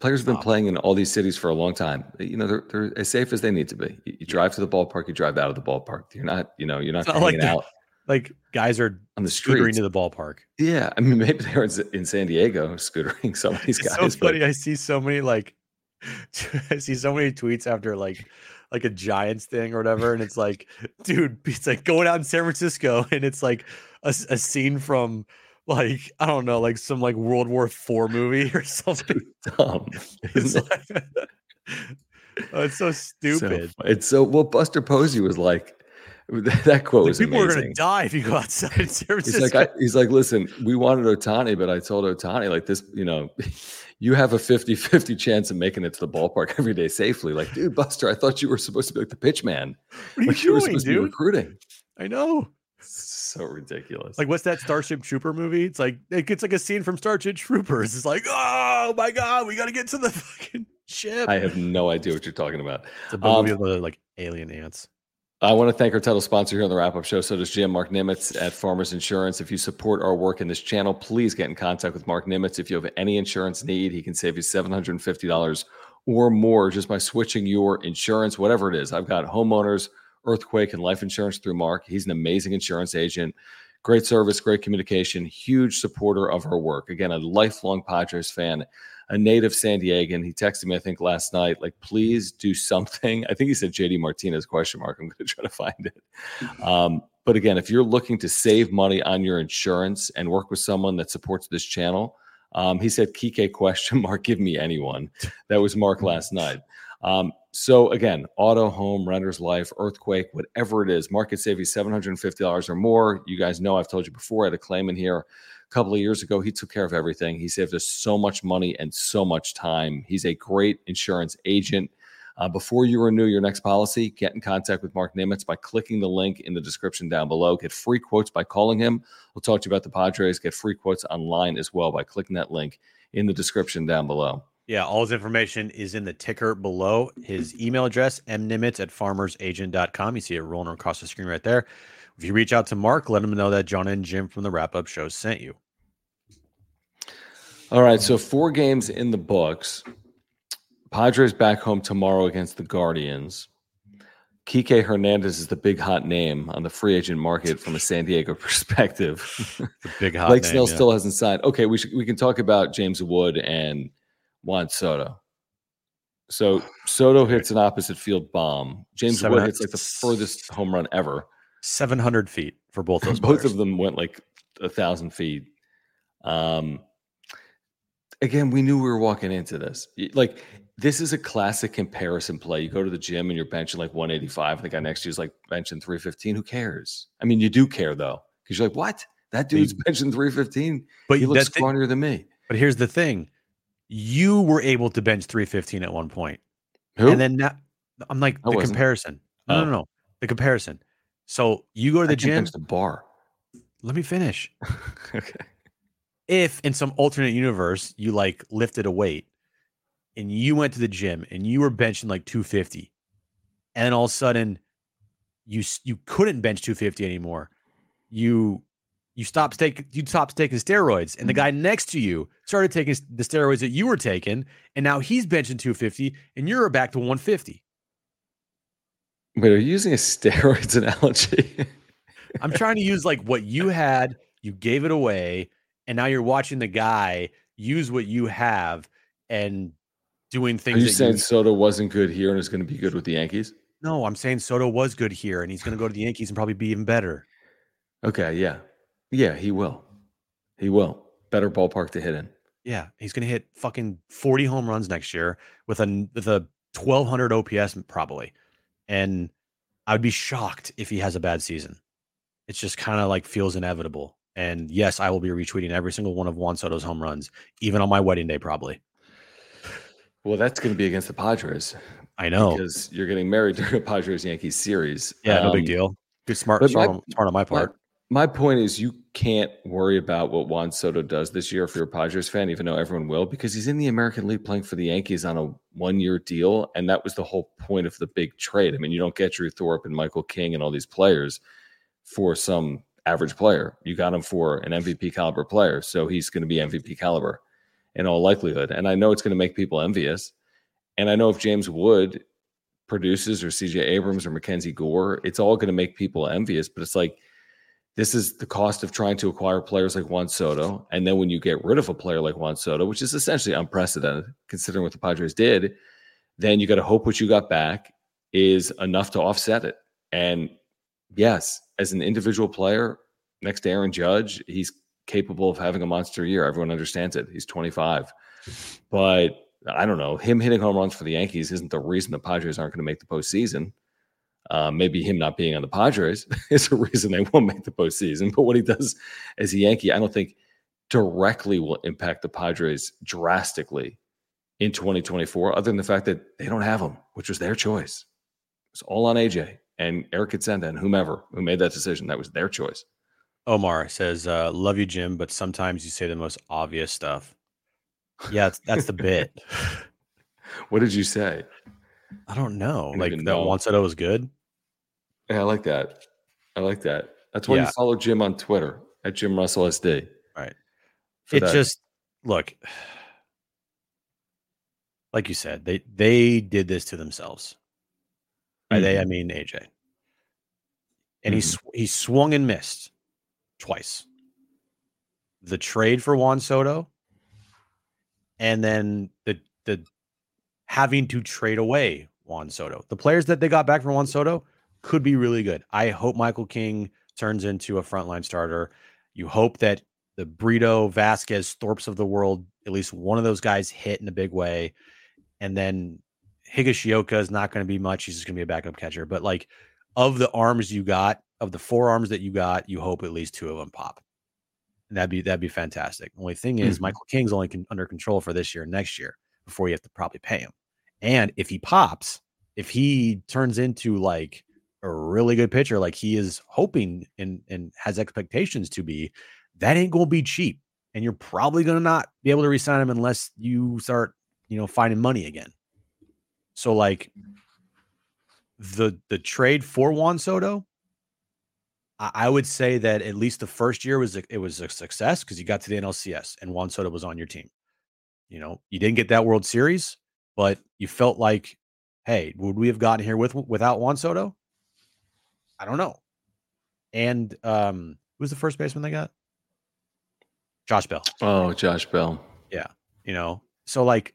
players have been playing in all these cities for a long time. You know, they're they're as safe as they need to be. You, you drive to the ballpark, you drive out of the ballpark. You're not, you know, you're not, not hanging like out. Like guys are on the street to the ballpark. Yeah, I mean, maybe they're in San Diego scootering some of these guys. So funny. I see so many like, I see so many tweets after like like a Giants thing or whatever, and it's like, dude, it's like going out in San Francisco, and it's like a, a scene from like I don't know, like some like World War Four movie or something. Dumb. It's, like, oh, it's so stupid. So, it's so well. Buster Posey was like. That quote like, was people amazing. are gonna die if you go outside in San Francisco. He's like, I, he's like, listen, we wanted Ohtani, but I told Ohtani, like this, you know, you have a 50 50 chance of making it to the ballpark every day safely. Like, dude, Buster, I thought you were supposed to be like the pitch man. What are you, like, doing, were supposed dude? to be recruiting. I know. So ridiculous. Like, what's that Starship Trooper movie? It's like it gets like a scene from Starship Troopers. It's like, oh my god, we got to get to the fucking ship. I have no idea what you're talking about. It's a um, movie of the, like alien ants. I want to thank our title sponsor here on the wrap up show. So does Jim Marc Nimetz at Farmers Insurance. If you support our work in this channel, please get in contact with Marc Nimetz. If you have any insurance need, he can save you $750 or more just by switching your insurance, whatever it is. I've got homeowners, earthquake, and life insurance through Marc. He's an amazing insurance agent. Great service, great communication, huge supporter of our work. Again, a lifelong Padres fan a native San Diegan. He texted me, I think, last night, like, please do something. I think he said JD Martinez question mark. I'm going to try to find it. Um, but again, if you're looking to save money on your insurance and work with someone that supports this channel, um, he said, Kike question mark, give me anyone. That was Marc last night. Um, so again, auto, home, renter's life, earthquake, whatever it is, market save you $750 or more. You guys know I've told you before, I had a claim in here couple of years ago. He took care of everything. He saved us so much money and so much time. He's a great insurance agent. Uh, before you renew your next policy, get in contact with Marc Nimetz by clicking the link in the description down below. Get free quotes by calling him. We'll talk to you about the Padres. Get free quotes online as well by clicking that link in the description down below. Yeah, all his information is in the ticker below. His email address, mnimetz at farmersagent.com. You see it rolling across the screen right there. If you reach out to Marc, let him know that John and Jim from the wrap up show sent you. All right. So, four games in the books. Padres back home tomorrow against the Guardians. Kike Hernandez is the big hot name on the free agent market from a San Diego perspective. big hot Blake name, Snell yeah. still hasn't signed. Okay, we should, we can talk about James Wood and Juan Soto. So Soto hits an opposite field bomb. James Wood hits like the furthest home run ever. 700 feet for both those. both players. of them went like a thousand feet. Um, again, we knew we were walking into this. Like this is a classic comparison play. You go to the gym and you're benching like 185. The guy next to you is like benching 315. Who cares? I mean, you do care though, because you're like, what? That dude's benching 315. But he looks scrawnier than me. But here's the thing: you were able to bench 315 at one point. Who? And then now, I'm like the comparison. No, oh. no, no, the comparison. So you go to the gym. The bar. Let me finish. okay. If in some alternate universe you like lifted a weight and you went to the gym and you were benching like 250, and then all of a sudden you you couldn't bench 250 anymore, you you stopped taking you stopped taking steroids, and the mm-hmm. guy next to you started taking the steroids that you were taking, and now he's benching 250, and you're back to 150. Wait, are you using a steroids analogy? I'm trying to use like what you had, you gave it away, and now you're watching the guy use what you have and doing things. Are you saying you... Soto wasn't good here and is going to be good with the Yankees? No, I'm saying Soto was good here and he's going to go to the Yankees and probably be even better. Okay, yeah. Yeah, he will. He will. Better ballpark to hit in. Yeah, he's going to hit fucking 40 home runs next year with a with a 1200 OPS probably. And I would be shocked if he has a bad season. It's just kind of like feels inevitable. And yes, I will be retweeting every single one of Juan Soto's home runs, even on my wedding day, probably. Well, that's going to be against the Padres. I know because you're getting married during a Padres Yankees series. Yeah, um, no big um, deal. Good, smart, smart, my, smart on my part. My, my, point is, you can't worry about what Juan Soto does this year if you're a Padres fan, even though everyone will, because he's in the American League playing for the Yankees on a one-year deal, and that was the whole point of the big trade. I mean, you don't get Drew Thorpe and Michael King and all these players for some average player. You got him for an MVP caliber player, so he's going to be MVP caliber in all likelihood. And I know it's going to make people envious. And I know if James Wood produces or CJ Abrams or Mackenzie Gore, it's all going to make people envious. But it's like this is the cost of trying to acquire players like Juan Soto. And then when you get rid of a player like Juan Soto, which is essentially unprecedented considering what the Padres did, then you got to hope what you got back is enough to offset it. And yes, as an individual player, next to Aaron Judge, he's capable of having a monster year. Everyone understands it. He's 25. But I don't know. Him hitting home runs for the Yankees isn't the reason the Padres aren't going to make the postseason. Uh, maybe him not being on the Padres is a reason they won't make the postseason. But what he does as a Yankee, I don't think directly will impact the Padres drastically in 2024, other than the fact that they don't have him, which was their choice. It's all on AJ and Eric Kutsenda and whomever who made that decision. That was their choice. Omar says, uh, "Love you, Jim, but sometimes you say the most obvious stuff." Yeah, that's, that's the bit. what did you say? I don't know. I like that know. Juan Soto was good. Yeah, I like that. I like that. That's why yeah. you follow Jim on Twitter at Jim Russell SD. Right. It that. just look like you said, they they did this to themselves. By mm-hmm. they, I mm-hmm. mean AJ. And mm-hmm. he he swung and missed twice. The trade for Juan Soto, and then the the having to trade away Juan Soto. The players that they got back from Juan Soto could be really good. I hope Michael King turns into a frontline starter. You hope that the Brito, Vasquez, Thorpes of the world, at least one of those guys hit in a big way. And then Higashioka is not going to be much. He's just going to be a backup catcher. But like of the arms you got, of the four arms that you got, you hope at least two of them pop. And that'd be that'd be fantastic. Only thing is, mm-hmm. Michael King's only con- under control for this year and next year before you have to probably pay him. And if he pops, if he turns into like a really good pitcher, like he is hoping and and has expectations to be, that ain't gonna be cheap. And you're probably gonna not be able to resign him unless you start, you know, finding money again. So like the the trade for Juan Soto, I, I would say that at least the first year was a, it was a success because you got to the NLCS and Juan Soto was on your team. You know, you didn't get that World Series, but you felt like, hey, would we have gotten here with without Juan Soto? I don't know. And um, who's the first baseman they got? Josh Bell. Oh, Josh Bell. Yeah. You know, so like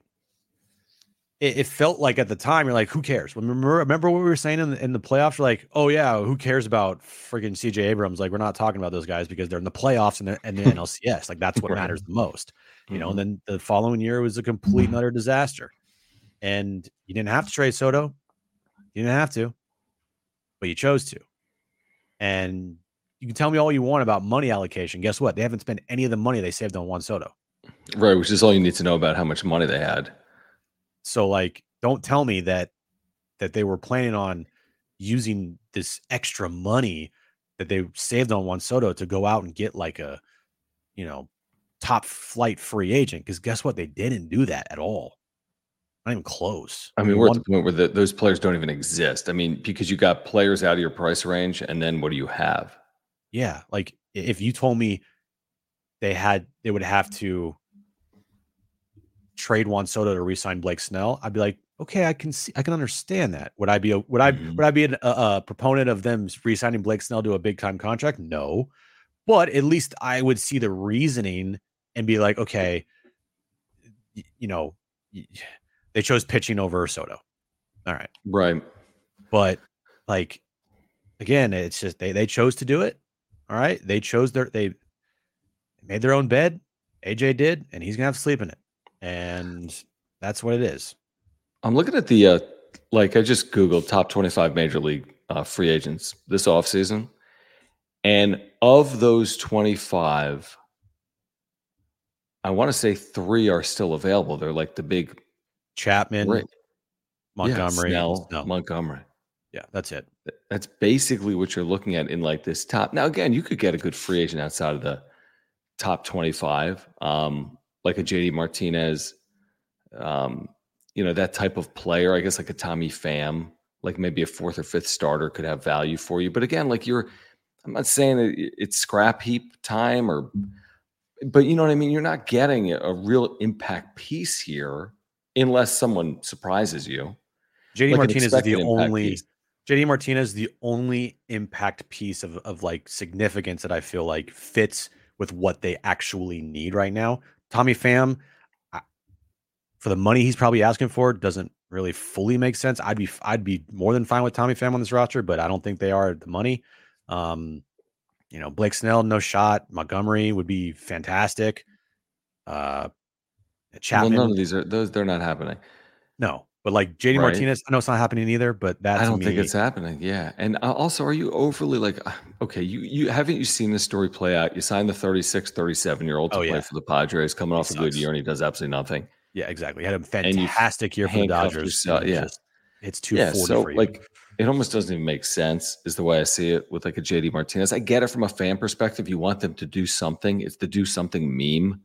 it, it, felt like at the time you're like, who cares? Remember, remember what we were saying in the, in the playoffs? We're like, oh yeah, who cares about freaking CJ Abrams? Like we're not talking about those guys because they're in the playoffs and, and the NLCS. Like that's what matters the most, you know. Mm-hmm. And then the following year was a complete and utter disaster, and you didn't have to trade Soto, you didn't have to, but you chose to. And you can tell me all you want about money allocation. Guess what? They haven't spent any of the money they saved on Juan Soto. Right, which is all you need to know about how much money they had. So like don't tell me that that they were planning on using this extra money that they saved on Juan Soto to go out and get like a you know top flight free agent because guess what they didn't do that at all not even close i mean we're One, at the point where the, those players don't even exist i mean because you got players out of your price range and then what do you have yeah like if you told me they had they would have to trade Juan Soto to re-sign Blake Snell, I'd be like, okay, I can see, I can understand that. Would I be a, would I mm-hmm. would I be a, a, proponent of them re-signing Blake Snell to a big time contract? No, but at least I would see the reasoning and be like, okay, you know, they chose pitching over Soto. All right, right, but like again, it's just they they chose to do it, All right. They chose their they made their own bed. AJ did, and he's gonna have to sleep in it. And that's what it is. I'm looking at the uh like I just Googled top 25 major league uh, free agents this offseason. And of those 25, I want to say three are still available. They're like the big Chapman, three. Montgomery, yeah, Snell, Snell. Montgomery. Yeah, that's it. That's basically what you're looking at in like this top. Now, again, you could get a good free agent outside of the top 25, um, like a JD Martinez, um, you know, that type of player. I guess like a Tommy Pham, like maybe a fourth or fifth starter could have value for you. But again, like you're, I'm not saying that it's scrap heap time or, but you know what I mean? You're not getting a real impact piece here unless someone surprises you. JD Like Martinez is the only piece. JD Martinez is the only impact piece of, of like significance that I feel like fits with what they actually need right now. Tommy Pham, I- for the money he's probably asking for, doesn't really fully make sense. I'd be I'd be more than fine with Tommy Pham on this roster, but I don't think they are the money. Um, you know, Blake Snell, no shot. Montgomery would be fantastic. Uh, Chapman, Well, none of these are those. They're not happening. no, but like JD Right. Martinez, I know it's not happening either, but that I don't me. think it's happening. Yeah, and uh, also, are you overly like uh, okay? You you haven't you seen this story play out? You signed the 36, 37 year old to Oh, play for the Padres, coming off a good year, and he does absolutely nothing. Yeah, exactly. He had a fantastic year for the Dodgers. yourself- yeah. just- it's Yeah, so for you. like it almost doesn't even make sense, is the way I see it with like a JD Martinez. I get it from a fan perspective. You want them to do something. It's the do something meme.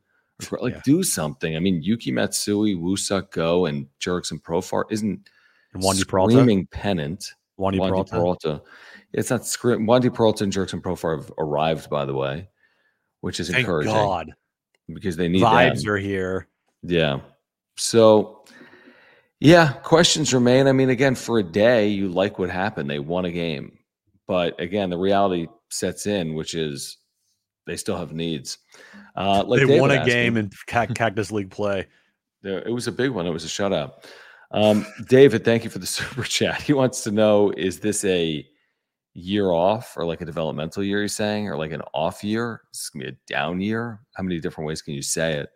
Like Yeah. do something. I mean, Yuki Matsui, Woo-Suk Go, and Jurickson Profar isn't and Wandy Peralta. screaming pennant. Wandy Wandy Peralta. Peralta. It's not scream. Wandy Peralta and Jurickson Profar have arrived, by the way, which is Thank encouraging God. because they need Vibes them. are here. Yeah. So, yeah, questions remain. I mean, again, for a day, you like what happened. They won a game. But again, the reality sets in, which is they still have needs. Uh, like they David won a game me, in Cactus League play. it was a big one. It was a shutout. Um, David, thank you for the super chat. He wants to know is this a year off or like a developmental year, he's saying, or like an off year? Going to be a down year? How many different ways can you say it?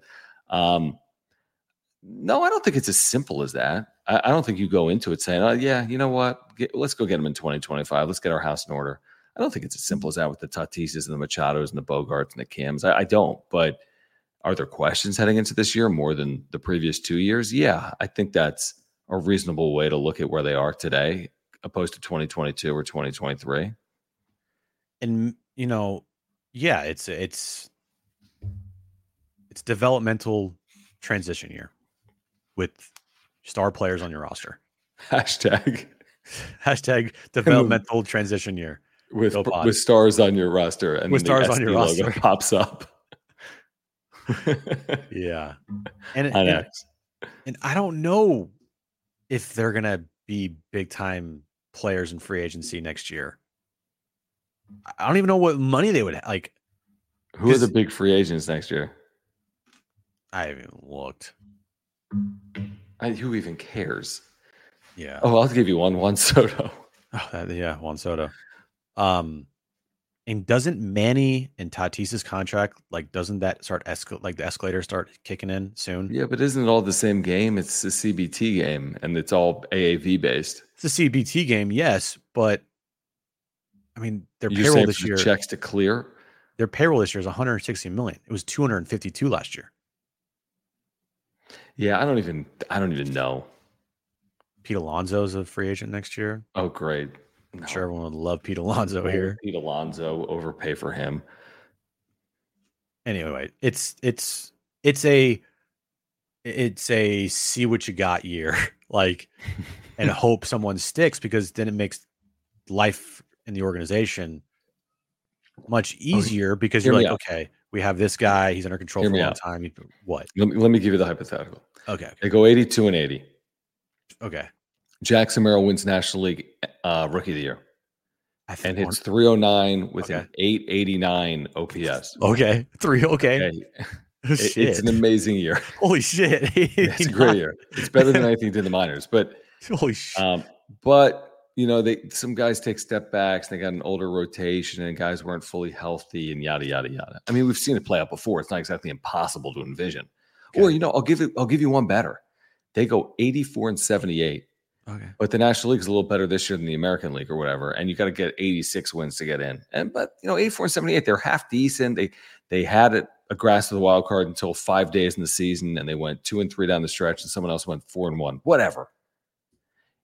Um, no, I don't think it's as simple as that. I, I don't think you go into it saying, oh, yeah, you know what? Get, let's go get them in 2025. Let's get our house in order. I don't think it's as simple as that with the Tatises and the Machados and the Bogaerts and the Kims. I, I don't. But are there questions heading into this year more than the previous two years? Yeah, I think that's a reasonable way to look at where they are today, opposed to 2022 or 2023. And you know, yeah, it's it's it's developmental transition year with star players on your roster. Hashtag Hashtag developmental transition year. With with stars on your roster and With then the stars on your SD logo roster. pops up. Yeah. And, On and, X. and I don't know if they're gonna be big time players in free agency next year. I- I don't even know what money they would ha- like. Who are the big free agents next year? I haven't looked. I, who even cares? Yeah. Oh, I'll give you one. One Soto. Oh, that, yeah, Juan Soto. Um, and doesn't Manny and Tatis's contract like doesn't that start escal like the escalator start kicking in soon? Yeah, but isn't it all the same game? It's a CBT game, and it's all AAV based. It's a CBT game, yes, but I mean their You're payroll this year, checks to clear. their payroll this year is 160 million. It was 252 last year. Yeah, I don't even. I don't even know. Pete Alonso's a free agent next year. Oh, great. I'm sure everyone would love Pete Alonso oh, here. Pete Alonso overpay for him. Anyway, it's it's it's a it's a see what you got year, like, and hope someone sticks because then it makes life in the organization much oh, easier because you're like, out. okay, we have this guy, he's under control Hear for a long out. time. What? Let me, let me give you the hypothetical. Okay, okay, They go 82 and 80. okay. Jackson Merrill wins National League uh, Rookie of the Year I and hits 309 with an 889 OPS. okay, three, okay. Okay. It- it's an amazing year. Holy shit! It's a great year. It's better than anything in the minors. But Holy shit! um, but you know, they some guys take step backs. They got an older rotation, and guys weren't fully healthy, and yada yada yada. I mean, we've seen it play out before. It's not exactly impossible to envision. Okay. Or you know, I'll give it. I'll give you one better. They go eighty-four and seventy-eight, Okay. but the National League is a little better this year than the American League or whatever, and you got to get eighty-six wins to get in. And but you know, eighty-four and seventy-eight, they're half decent. They they had it a grass of the wild card until five days in the season, and they went two and three down the stretch, and someone else went four and one. Whatever.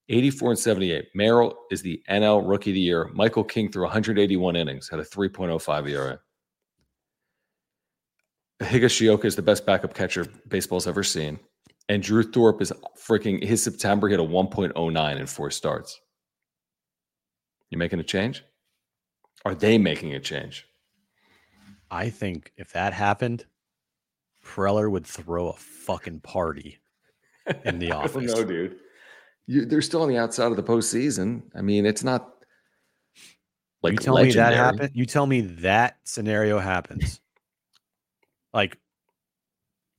84 and 78. Merrill is the NL Rookie of the Year. Michael King threw 181 innings, had a 3.05 ERA. Higashioka is the best backup catcher baseball's ever seen. And Drew Thorpe is freaking his September hit a 1.09 in four starts. You making a change? Are they making a change? I think if that happened, Preller would throw a fucking party in the I don't office. know, dude. You, they're still on the outside of the postseason. I mean, it's not like you tell me that legendary. happened. You tell me that scenario happens. like,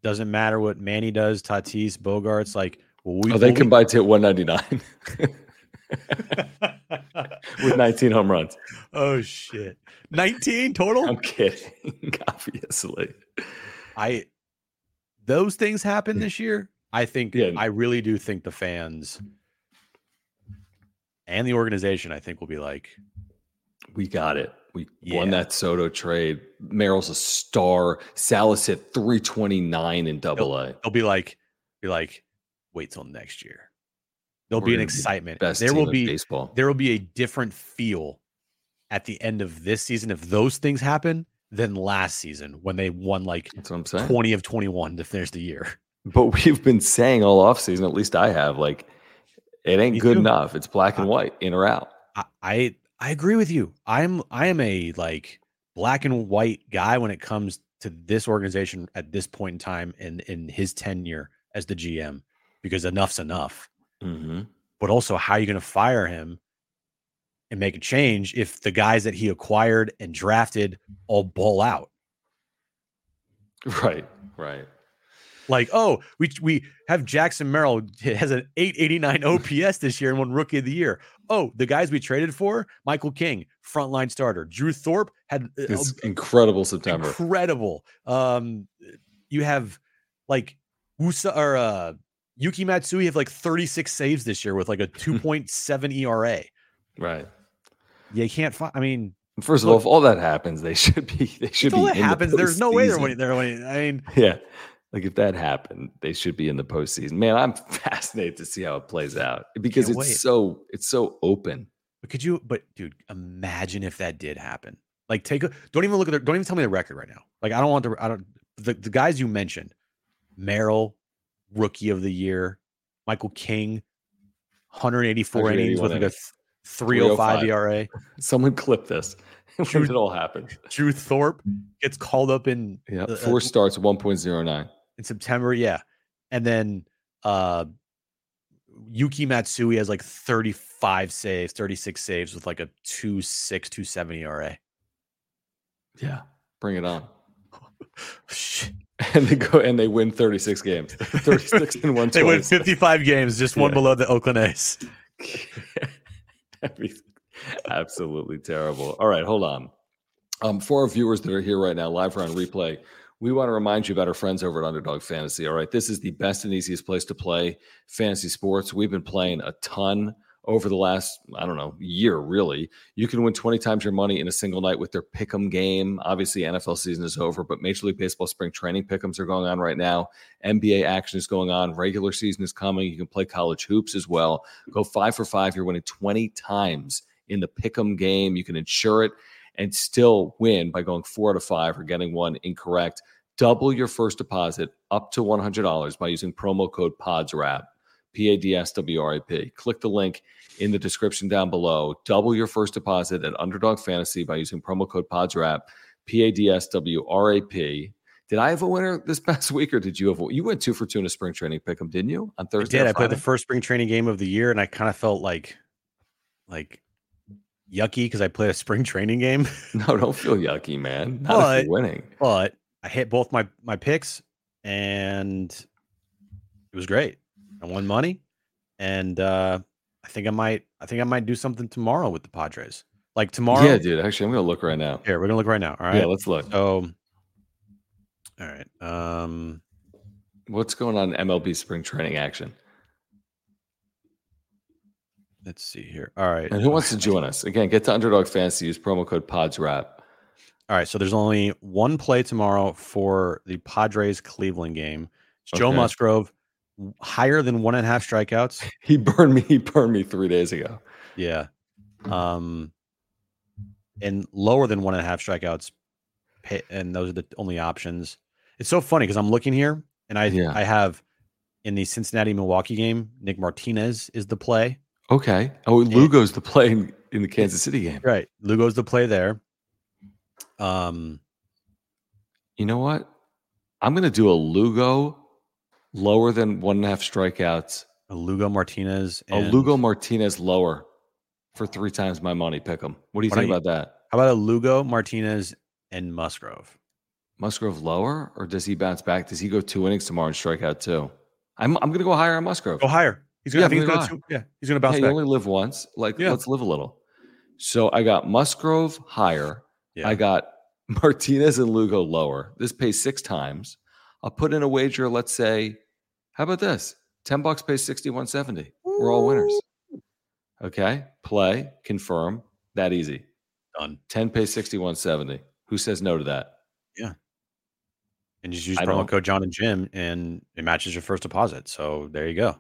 doesn't matter what Manny does, Tatis, Bogaerts. Like, will we, Oh, they combined to hit 199 with 19 home runs. oh shit, nineteen total. I'm kidding, obviously. I those things happen this year. I think Yeah. I really do think the fans and the organization, I think, will be like, We got it. We Yeah. won that Soto trade. Merrill's a star. Salas hit 329 in double A. they'll be like, be like, wait till next year. There'll We're be an gonna be excitement. Best there will be baseball. there will be a different feel at the end of this season if those things happen than last season when they won like That's what I'm 20 of 21 to finish the year. But we've been saying all offseason, at least I have, like, it ain't Me good too. enough. It's black and white, in or out. I, I I agree with you. I'm I am a like black and white guy when it comes to this organization at this point in time in in his tenure as the GM because enough's enough. Mm-hmm. But also, how are you going to fire him and make a change if the guys that he acquired and drafted all ball out? Right, right. Like, oh, we we have Jackson Merrill has an 889 OPS this year and won Rookie of the Year. Oh, the guys we traded for, Michael King, frontline starter. Drew Thorpe had uh, It's incredible September. incredible. Um, you have like Woo-Suk or uh, Yuki Matsui have like 36 saves this year with like a 2.7 ERA. Right. You can't find. I mean, First of all, if all that happens, they should be. They should if all be. that in the happens, there's no way they're winning. They're winning. I mean, Yeah. Like if that happened, they should be in the postseason. Man, I'm fascinated to see how it plays out because it's wait. so it's so open. But could you? But dude, imagine if that did happen. Like, take a. Don't even look at the Don't even tell me the record right now. Like, I don't want to. I don't. The, the guys you mentioned, Merrill, rookie of the year, Michael King, 184 innings with like a 305 305. ERA. Someone clip this Shoot. it all happens. Drew Thorpe gets called up in Yeah, uh, four starts, 1.09. in September. Yeah, and then uh Yuki Matsui has like 35 saves, 36 saves with like a 2.6, 2.7 ERA. Yeah, bring it on. And they go and they win 36 games, 36 and one. They win 55 games, just one Yeah. below the Oakland A's. Absolutely terrible. All right, hold on. Um, for our viewers that are here right now, live or on replay, we want to remind you about our friends over at Underdog Fantasy. All right, this is the best and easiest place to play fantasy sports. We've been playing a ton over the last, I don't know, year really. You can win 20 times your money in a single night with their pick'em game. Obviously, NFL season is over, but Major League Baseball spring training pick'ems are going on right now. NBA action is going on. Regular season is coming. You can play college hoops as well. Go five for five. You're winning 20 times in the pick'em game. You can insure it and still win by going four out of five or getting one incorrect. Double your first deposit up to $100 by using promo code PODSWRAP, P A D S W R A P. Click the link in the description down below. Double your first deposit at Underdog Fantasy by using promo code PODSWRAP, P A D S W R A P. Did I have a winner this past week, or did you have? A, you went two for two in a spring training pick 'em, didn't you? On I Thursday, did. I played the first spring training game of the year, and I kind of felt like, like yucky because I played a spring training game. No, don't feel yucky, man. Not But- winning. but I hit both my my picks, and it was great. I won money, and uh I think I might. I think I might do something tomorrow with the Padres. Like tomorrow. Yeah, dude. Actually, I'm gonna look right now. Here, we're gonna look right now. All right. Yeah, let's look. So, all right. Um, What's going on in MLB spring training action? let's see here. All right. And who wants to join us? Again, get to Underdog Fantasy. Use promo code PodsWrap. All right. So there's only one play tomorrow for the Padres Cleveland game. It's Joe Okay. Musgrove, higher than one and a half strikeouts. He burned me. He burned me three days ago. Yeah. Um, and lower than one and a half strikeouts. And those are the only options. It's so funny because I'm looking here and I Yeah. I have in the Cincinnati Milwaukee game, Nick Martinez is the play. Okay. Oh, Lugo's the play in, in the Kansas City game. Right. Lugo's the play there. Um, You know what? I'm gonna do a Lugo lower than one and a half strikeouts. a Lugo Martinez. A Lugo Martinez lower for three times my money. Pick him. What do you Why think about that? How about a Lugo Martinez and Musgrove? Musgrove lower, or does he bounce back? Does he go two innings tomorrow and strike out two? I'm I'm gonna go higher on Musgrove. Go higher. He's gonna. Yeah, gonna. gonna two- yeah, he's gonna bounce Hey, you back. only live once. Like, Yeah. let's live a little. So I got Musgrove higher. Yeah. I got Martinez and Lugo lower. This pays six times. I'll put in a wager. Let's say, how about this? 10 bucks pays 6170. We're all winners. Okay. Play, confirm. That easy. done. 10 pays 6170. Who says no to that? Yeah. And just use I promo don't- code John and Jim, and it matches your first deposit. So there you go.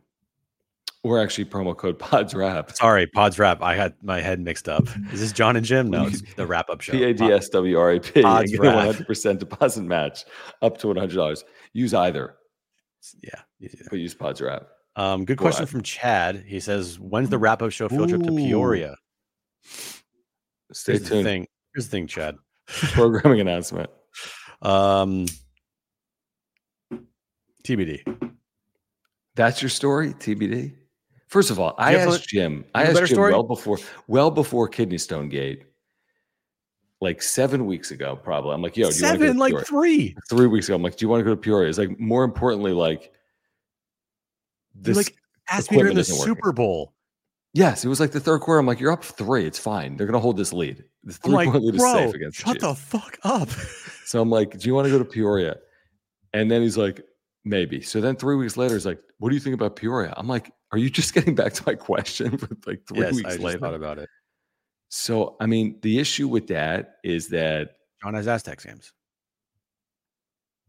Or actually promo code Pods Wrap. Sorry, Pods Wrap. I had my head mixed up. Is this John and Jim? No, it's the wrap up show. P A D S W R A P. Pods Wrap. 100% deposit match up to $100. Use either, Yeah. but use Pods Wrap. Um, good Go question ahead. from Chad. He says, "When's the wrap up show field trip to Peoria?" Stay Here's the tuned. thing. Here's the thing, Chad. Programming announcement. Um, TBD. That's your story, TBD. First of all, I you asked Jim. I asked Jim story? well before, well before Kidney Stone Gate, like seven weeks ago, probably. I'm like, yo, do you want to go Seven, to like Peoria? three. Three weeks ago, I'm like, do you want to go to Peoria? It's like more importantly, like You this. like asked me during the isn't working. Super Bowl. yes, it was like the third quarter. I'm like, you're up three. It's fine. They're gonna hold this lead. The three like, point lead is safe against shut the the fuck up. So I'm like, do you want to go to Peoria? And then he's like, maybe. So then three weeks later, he's like, what do you think about Peoria? I'm like, are you just getting back to my question for like three yes, weeks I later? thought about it. So, I mean, the issue with that is that, John has Aztecs games.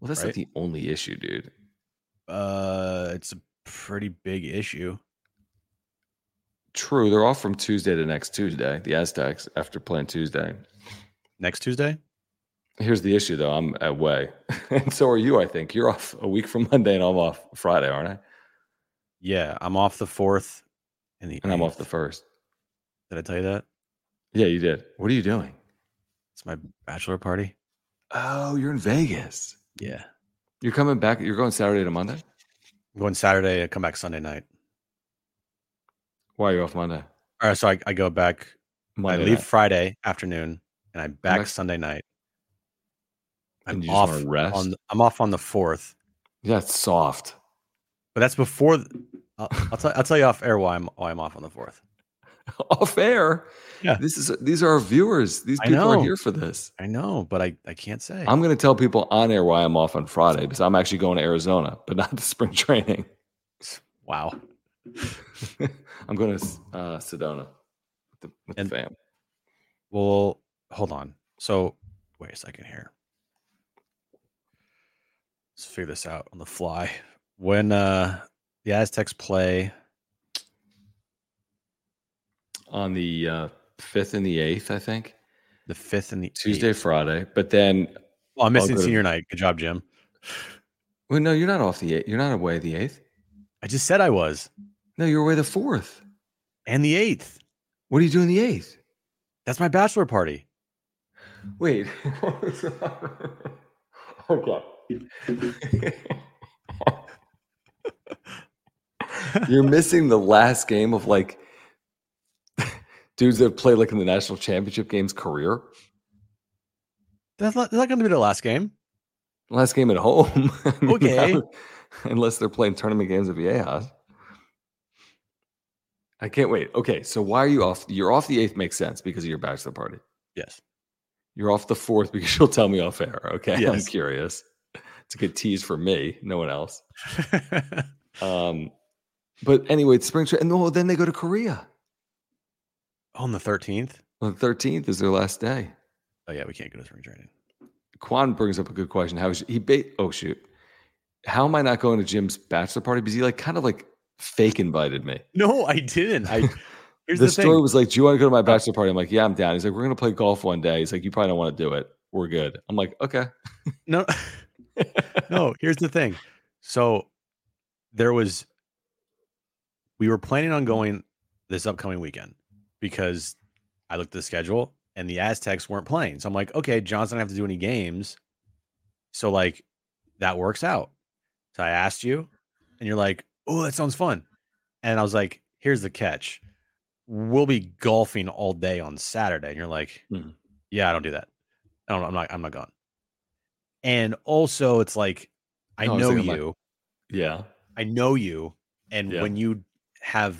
well, that's Right. not the only issue, dude. Uh, it's a pretty big issue. True, they're off from Tuesday to next Tuesday, the Aztecs, after playing Tuesday. Next Tuesday, Here's the issue, though. I'm away. and so are you, I think. You're off a week from Monday, and I'm off Friday, aren't I? yeah, I'm off the fourth, and the And I'm off the first. Did I tell you that? Yeah, you did. What are you doing? It's my bachelor party. Oh, you're in Vegas. Yeah, You're coming back. You're going Saturday to Monday? I'm going Saturday. I come back Sunday night. Why are you off Monday? All right, so I, I go back. Monday I leave night. Friday afternoon, and I back back- Sunday night. I'm And you just off rest? on. I'm off on the fourth, Yeah, it's soft. but that's before. I'll, I'll tell. I'll tell you off air why I'm why I'm off on the fourth. off air. Yeah. This is these are our viewers. These people are here for this. I know, but I I can't say. I'm going to tell people on air why I'm off on Friday because I'm actually going to Arizona, but not to spring training. wow. I'm going to uh, Sedona with the, with And- the fam. Well, hold on. So wait a second here. Let's figure this out on the fly. When uh the Aztecs play, On the uh, 5th and the 8th, I think. the fifth and the Tuesday, eighth. Friday. But then, Well, I'm missing go to- senior night. Good job, Jim. well, no, you're not off the 8th. You're not away the 8th. I just said I was. No, you're away the 4th. And the eighth. What are you doing the 8th? That's my bachelor party. Wait. okay. You're missing the last game of like dudes that play like in the national championship games career. That's not, that's not going to be the last game. Last game at home. I mean, Okay. Unless they're playing tournament games at Viejas. I can't wait. Okay, so why are you off? You're off the eighth makes sense because of your bachelor party. Yes. You're off the fourth because you'll tell me off air. Okay, I'm curious. It's a good tease for me, no one else. Um, but anyway, it's spring training, and oh, then they go to Korea. On the 13th? On the 13th is their last day. Oh, yeah, we can't go to spring training. Quan brings up a good question. How is he? Ba- oh shoot, how am I not going to Jim's bachelor party? Because he like kind of like fake invited me. No, I didn't. I here's the, the, story. Uh was like, "Do you want to go to my bachelor party?" I'm like, "Yeah, I'm down." He's like, "We're gonna play golf one day." He's like, "You probably don't want to do it. We're good." I'm like, "Okay." No, no. Here's the thing. So there was, we were planning on going this upcoming weekend because I looked at the schedule and the Aztecs weren't playing. So I'm like, okay, Johnson doesn't have to do any games. So like that works out. So I asked you, and you're like, oh, that sounds fun. And I was like, here's the catch. We'll be golfing all day on Saturday. And you're like, Mhm. yeah, I don't do that. I don't, I'm not, I'm not gone. And also it's like, I oh, I know thinking, like, you. Yeah. I know you, and Yeah. when you have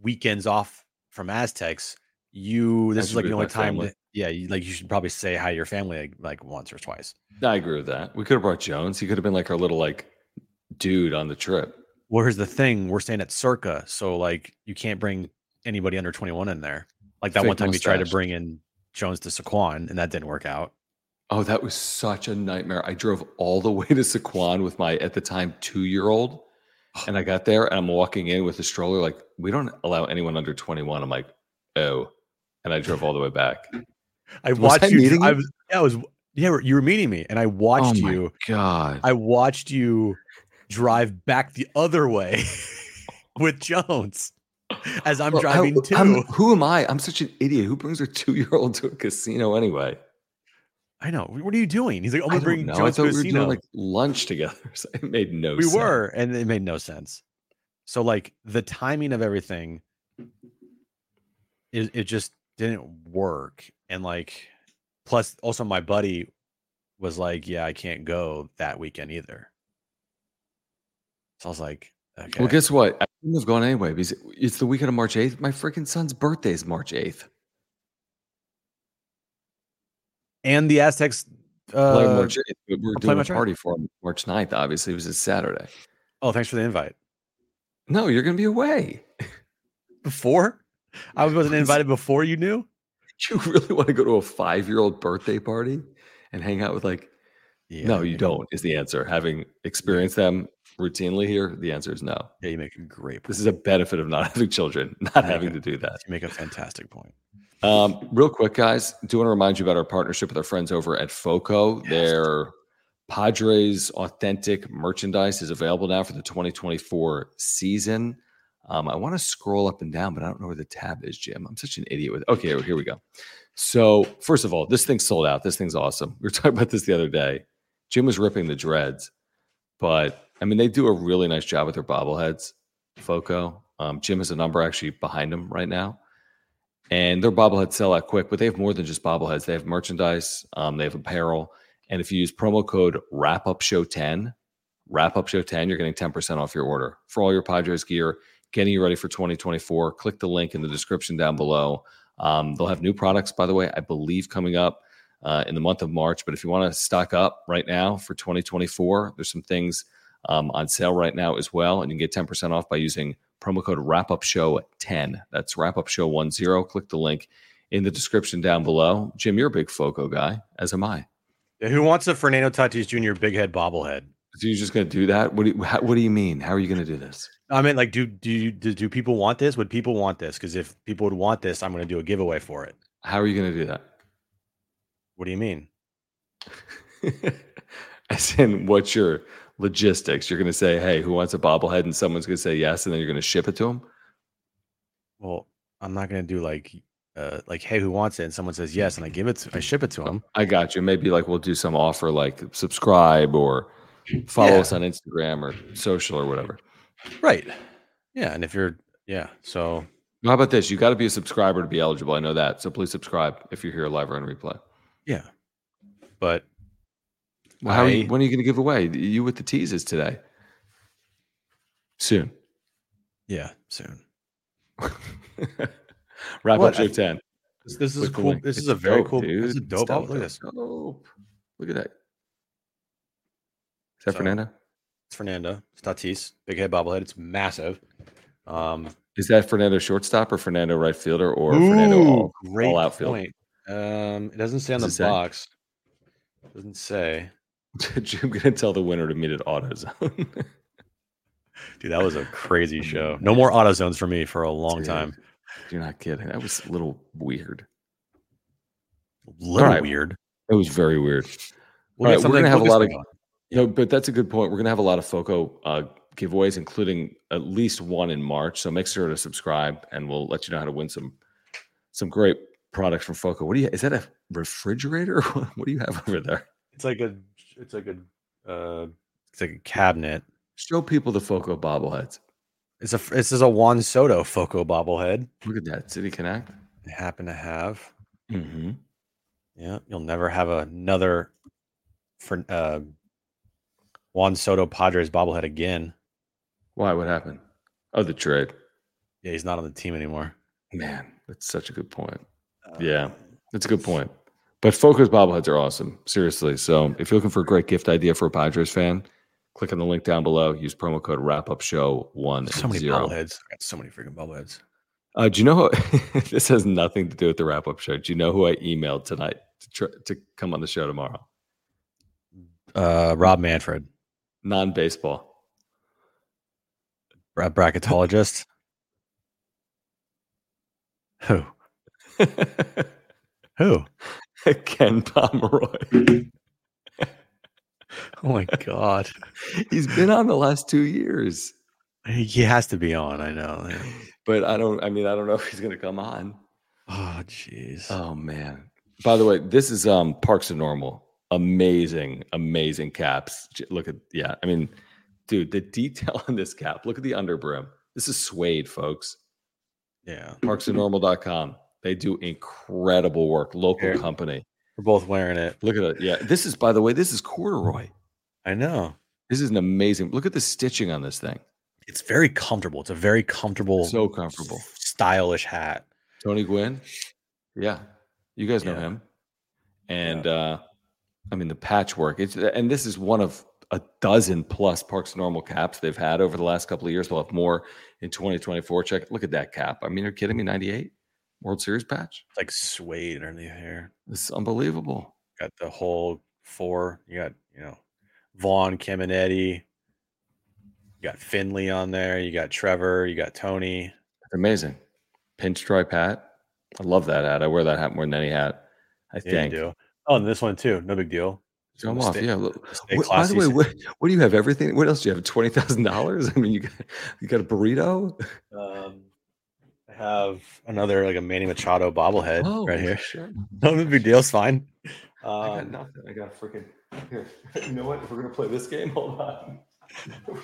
weekends off from Aztecs, you this is like the only time that yeah, you, like you should probably say hi to your family like, like once or twice. I agree with that. We could have brought Jones. He could have been like our little like dude on the trip. Well, here's the thing: we're staying at Circa, so like you can't bring anybody under 21 in there. Like that Fake one time we tried to bring in Jones to Sycuan, and that didn't work out. Oh, that was such a nightmare. I drove all the way to Sycuan with my at the time two year old. And I got there and I'm walking in with a stroller, like, we don't allow anyone under 21. I'm like, oh. And I drove all the way back. I Was watched I you. I was yeah, I was yeah. You were meeting me, and I watched Oh my you. God. I watched you drive back the other way with Jones as I'm Well, driving too. I'm- who am I? I'm such an idiot. Who brings a two year old to a casino anyway? I know. What are you doing? He's like, oh, I'm gonna bring know. I thought to we were doing like lunch together. So it made no we sense. were, and it made no sense. So like the timing of everything, it, it just didn't work. And like, plus also my buddy was like, yeah, I can't go that weekend either. So I was like, okay. Well, guess what? I wouldn't have gone anyway because it's the weekend of March 8th. My freaking son's birthday is March 8th. And the Aztecs. Play Uh, March 8th. We're doing a party for him March 9th, obviously. It was a Saturday. oh, thanks for the invite. No, you're going to be away. Before I wasn't invited before you knew. You really want to go to a five year old birthday party and hang out with like, Yeah, no, you don't, is the answer. Having experienced them routinely here, the answer is no. Yeah, you make a great. Point. This is a benefit of not having children, not having to do that. You make a fantastic point. Um, real quick, guys, do want to remind you about our partnership with our friends over at FOCO. Yes. Their Padres authentic merchandise is available now for the 2024 season. Um, I want to scroll up and down, but I don't know where the tab is, Jim. I'm such an idiot with. Okay, here we go. So, first of all, this thing's sold out. This thing's awesome. We were talking about this the other day. Jim was ripping the dreads, but I mean, they do a really nice job with their bobbleheads. Foco. Um, Jim has a number actually behind him right now and their bobbleheads sell out quick, but they have more than just bobbleheads. They have merchandise, um, they have apparel, and if you use promo code Wrap Up Show 10, Wrap Up Show 10, you're getting 10% off your order for all your Padres gear, getting you ready for 2024. Click the link in the description down below. Um, they'll have new products, by the way, I believe coming up uh, in the month of March. But if you want to stock up right now for 2024, there's some things um, on sale right now as well, and you can get 10% off by using promo code wrap up show 10 that's wrap up show 10 click the link in the description down below jim you're a big foco guy as am i Yeah, Who wants a Fernando Tatis Jr. big head bobblehead? so you're just going to do that what do you, how, what do you mean how are you going to do this I mean, like, do do you, do, do people want this? Would people want this? Because if people would want this, I'm going to do a giveaway for it. how are you going to do that What do you mean? as in what's your logistics. You're going to say hey who wants a bobblehead? And someone's going to say yes and then you're going to ship it to them Well, I'm not going to do like, uh, like, hey, who wants it? And someone says yes, and I give it, to, I ship it to them. i got you. Maybe like we'll do some offer like subscribe or follow Yeah. us on instagram or social or whatever. Right. Yeah, and if you're, yeah, so how about this? You got to be a subscriber to be eligible. I know that. So please subscribe if you're here live or on replay. Yeah, but Well, how are you, when are you going to give away? You with the teases today? Soon. yeah, soon. Wrap What? up show 10. This, this is a cool. link. This is It's a very dope, cool. This is a dope. Oh, look at this. dope. Look at that. Is that So- Fernando? It's Fernando. It's Tatis. Big head bobblehead. It's massive. Um, Is that Fernando shortstop or Fernando right fielder or Fernando all, great all outfield? point. Um, it doesn't say on Does the it say? box. doesn't say. Jim gonna tell the winner to meet at AutoZone. Dude, that was a crazy show. No more AutoZones for me for a long Dude, time. You're not kidding. That was a little weird. A little right. weird. It was very weird. We'll All get right, we're gonna have a lot of something on. No, but that's a good point. We're gonna have a lot of FOCO uh, giveaways, including at least one in March. So make sure to subscribe, and we'll let you know how to win some some great products from FOCO. What do you? Is that a refrigerator? what do you have over there? It's like a. It's like a. Uh, it's like a cabinet. Show people the FOCO bobbleheads. It's a. This is a Juan Soto Foco bobblehead. Look at that, City Connect. I happen to have. Mm-hmm. Yeah, you'll never have another for uh, Juan Soto Padres bobblehead again. Why? What happened? Oh, the trade. Yeah, he's not on the team anymore. Man, that's such a good point. Uh, Yeah, that's a good point. But FOCO's bobbleheads are awesome. Seriously. So if you're looking for a great gift idea for a Padres fan, click on the link down below. Use promo code wrap up show one so many zero. bobbleheads. I got so many freaking bobbleheads. Uh, do you know who, this has nothing to do with the wrap up show? Do you know who I emailed tonight to try, to come on the show tomorrow? Uh, Rob Manfred, Non baseball. bra- bracketologist. Who? Who? Ken Pomeroy. Oh my god, He's been on the last two years, he has to be on. I know. but I don't. I mean, I don't know if he's going to come on. Oh jeez. Oh man. By the way, this is um Parks and Normal. Amazing, amazing caps. Look at yeah. I mean, dude, the detail on this cap. Look at the underbrim. This is suede, folks. yeah, Parksandnormal.com. They do incredible work. Local company. we're both wearing it. Look at it. Yeah. This is, by the way, this is corduroy. I know. This is an amazing. Look at the stitching on this thing. It's very comfortable. It's a very comfortable, So comfortable. stylish hat. Tony Gwynn. Yeah. You guys know Yeah. him. And uh I mean the patchwork. It's and this is one of a dozen plus Parks Normal caps they've had over the last couple of years. They'll have more in 2024. Check look at that cap. I mean, you're kidding me. 98 World Series patch. It's like suede underneath here. This is unbelievable. Got the whole four. You got you know Vaughn, Caminiti. You got Finley on there. You got Trevor. You got Tony. It's amazing. Pinstripe hat. I love that hat. I wear that hat more than any hat. I Yeah, think. you do. Oh, and this one too. No big deal. Show 'em Stay- off. Yeah. What- by the way, what, what do you have? Everything? What else do you have? Twenty thousand dollars? I mean, you got you got a burrito? Um, have another like a Manny Machado bobblehead right here. Sure. No big deal. It's fine. I got Um, nothing. I got a freaking. Here. You know what? If we're gonna play this game, hold on.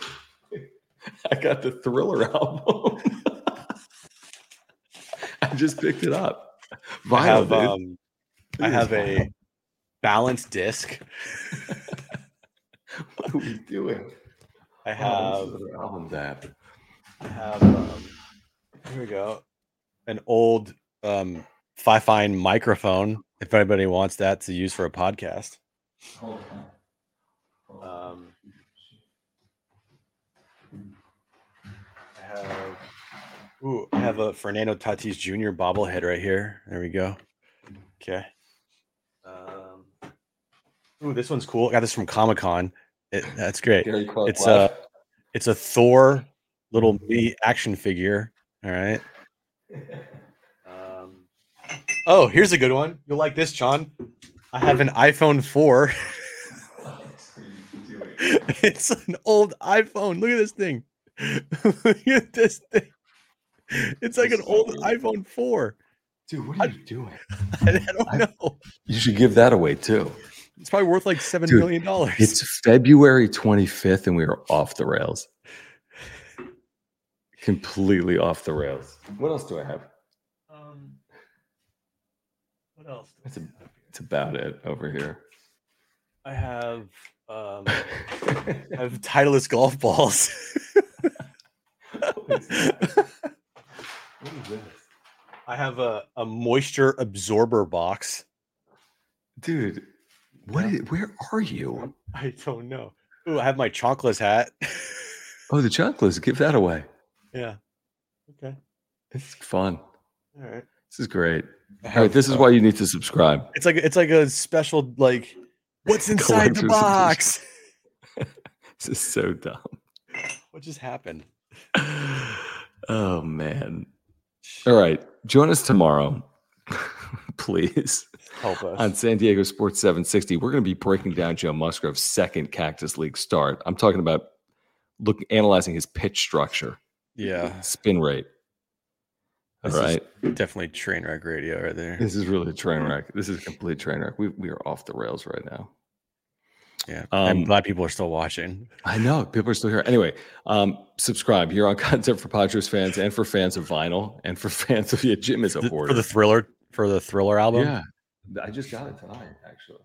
I got the Thriller album. I just picked it up. Vinyl, I have dude. um, I have this a vinyl. balanced disc. What are we doing? I Oh, have this is album that. I have um, here we go. An old um FIFINE microphone. If anybody wants that to use for a podcast. Um, I have ooh, I have a Fernando Tatis Jr. bobblehead right here. There we go. Okay. Um, ooh, this one's cool. I got this from Comic Con. It, that's great. It's uh it's a Thor little mini action figure. All right. Um, oh, here's a good one. You'll like this, John. I have an iPhone 4. it's an old iPhone. Look at this thing. Look at this thing. It's like an old iPhone 4. Dude, what are you doing? I don't know. You should give that away too. It's probably worth like seven Dude, million dollars. It's February 25th and we are off the rails. Completely off the rails. What else do I have? Um, what else? do That's, I a, have here? about it over here. I have um, I have Titleist golf balls. What is this? I have a, a moisture absorber box. Dude, what Yeah. is, where are you? I don't know. Ooh, I have my chocolates hat. Oh, the chocolates. Give that away. Yeah. Okay. It's fun. All right. This is great. All right, this is why you need to subscribe. it's like it's like a special like what's inside the box? This is so dumb. What just happened? Oh man. All right. Join us tomorrow, please, Help us. on San Diego Sports 760. We're going to be breaking down Joe Musgrove's second Cactus League start. I'm talking about look analyzing his pitch structure, yeah. spin rate. All This is right. Definitely train wreck radio right there. This is really a train wreck. This is a complete train wreck. We, we are off the rails right now. Yeah. Um, I'm glad people are still watching. I know people are still here. Anyway, um, subscribe. You're on content for Padres fans and for fans of vinyl and for fans of yeah, Jim is a hoarder. For the thriller for the thriller album. yeah, I just got it tonight. Actually,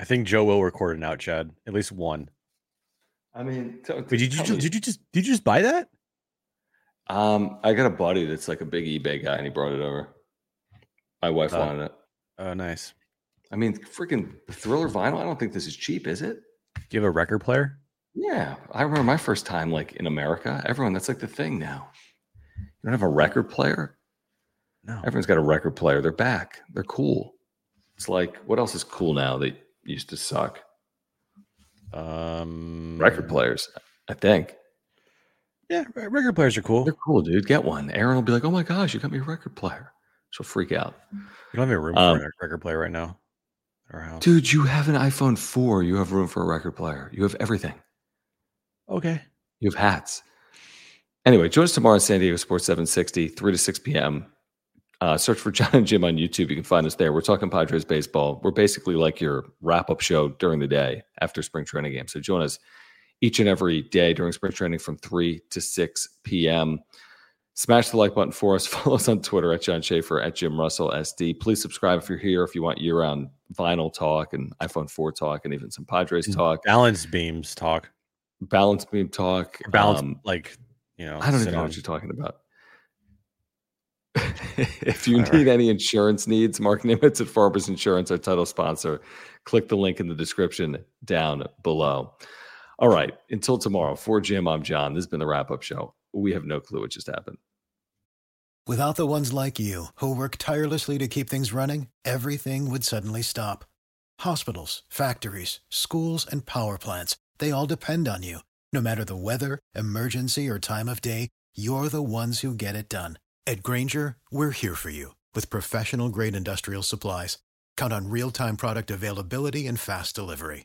I think Joe will record it out, Chad. At least one. I mean, tell- Wait, did you tell just, me- did you just did you just buy that? Um, I got a buddy that's like a big eBay guy, and he brought it over. My wife Oh. wanted it. Oh, nice. I mean, freaking thriller vinyl. I don't think this is cheap, is it? Do you have a record player? Yeah, I remember my first time like in America. Everyone, that's like the thing now. You don't have a record player. No. Everyone's got a record player. They're back. They're cool. It's like what else is cool now that used to suck? Um, Record players, I think. Yeah, record players are cool. They're cool, dude. Get one. Aaron will be like, "Oh my gosh, you got me a record player." She'll freak out. You don't have a room Um, for a record player right now. At Our house. Dude, you have an iPhone 4. You have room for a record player. You have everything. Okay. You have hats. Anyway, join us tomorrow on San Diego Sports 760, 3 to 6 p.m. Uh, search for John and Jim on YouTube. You can find us there. We're talking Padres baseball. We're basically like your wrap up show during the day after spring training game. So join us each and every day during spring training from 3 to 6 p.m. Smash the like button for us. Follow us on Twitter at John Schaefer, at Jim Russell SD. Please subscribe if you're here, if you want year round vinyl talk and iPhone 4 talk and even some Padres Mm. talk, Balance beams talk. balance beam talk. Balance um, like you know. I don't even know on- what you're talking about. if you need any insurance needs, Marc Nimetz at Farmers Insurance, our title sponsor. Click the link in the description down below. All right. Until tomorrow, for Jim, I'm John. This has been the wrap up show. We have no clue what just happened. Without the ones like you, who work tirelessly to keep things running, everything would suddenly stop. Hospitals, factories, schools, and power plants, they all depend on you. No matter the weather, emergency, or time of day, you're the ones who get it done. At Grainger, we're here for you with professional grade industrial supplies. Count on real time product availability and fast delivery.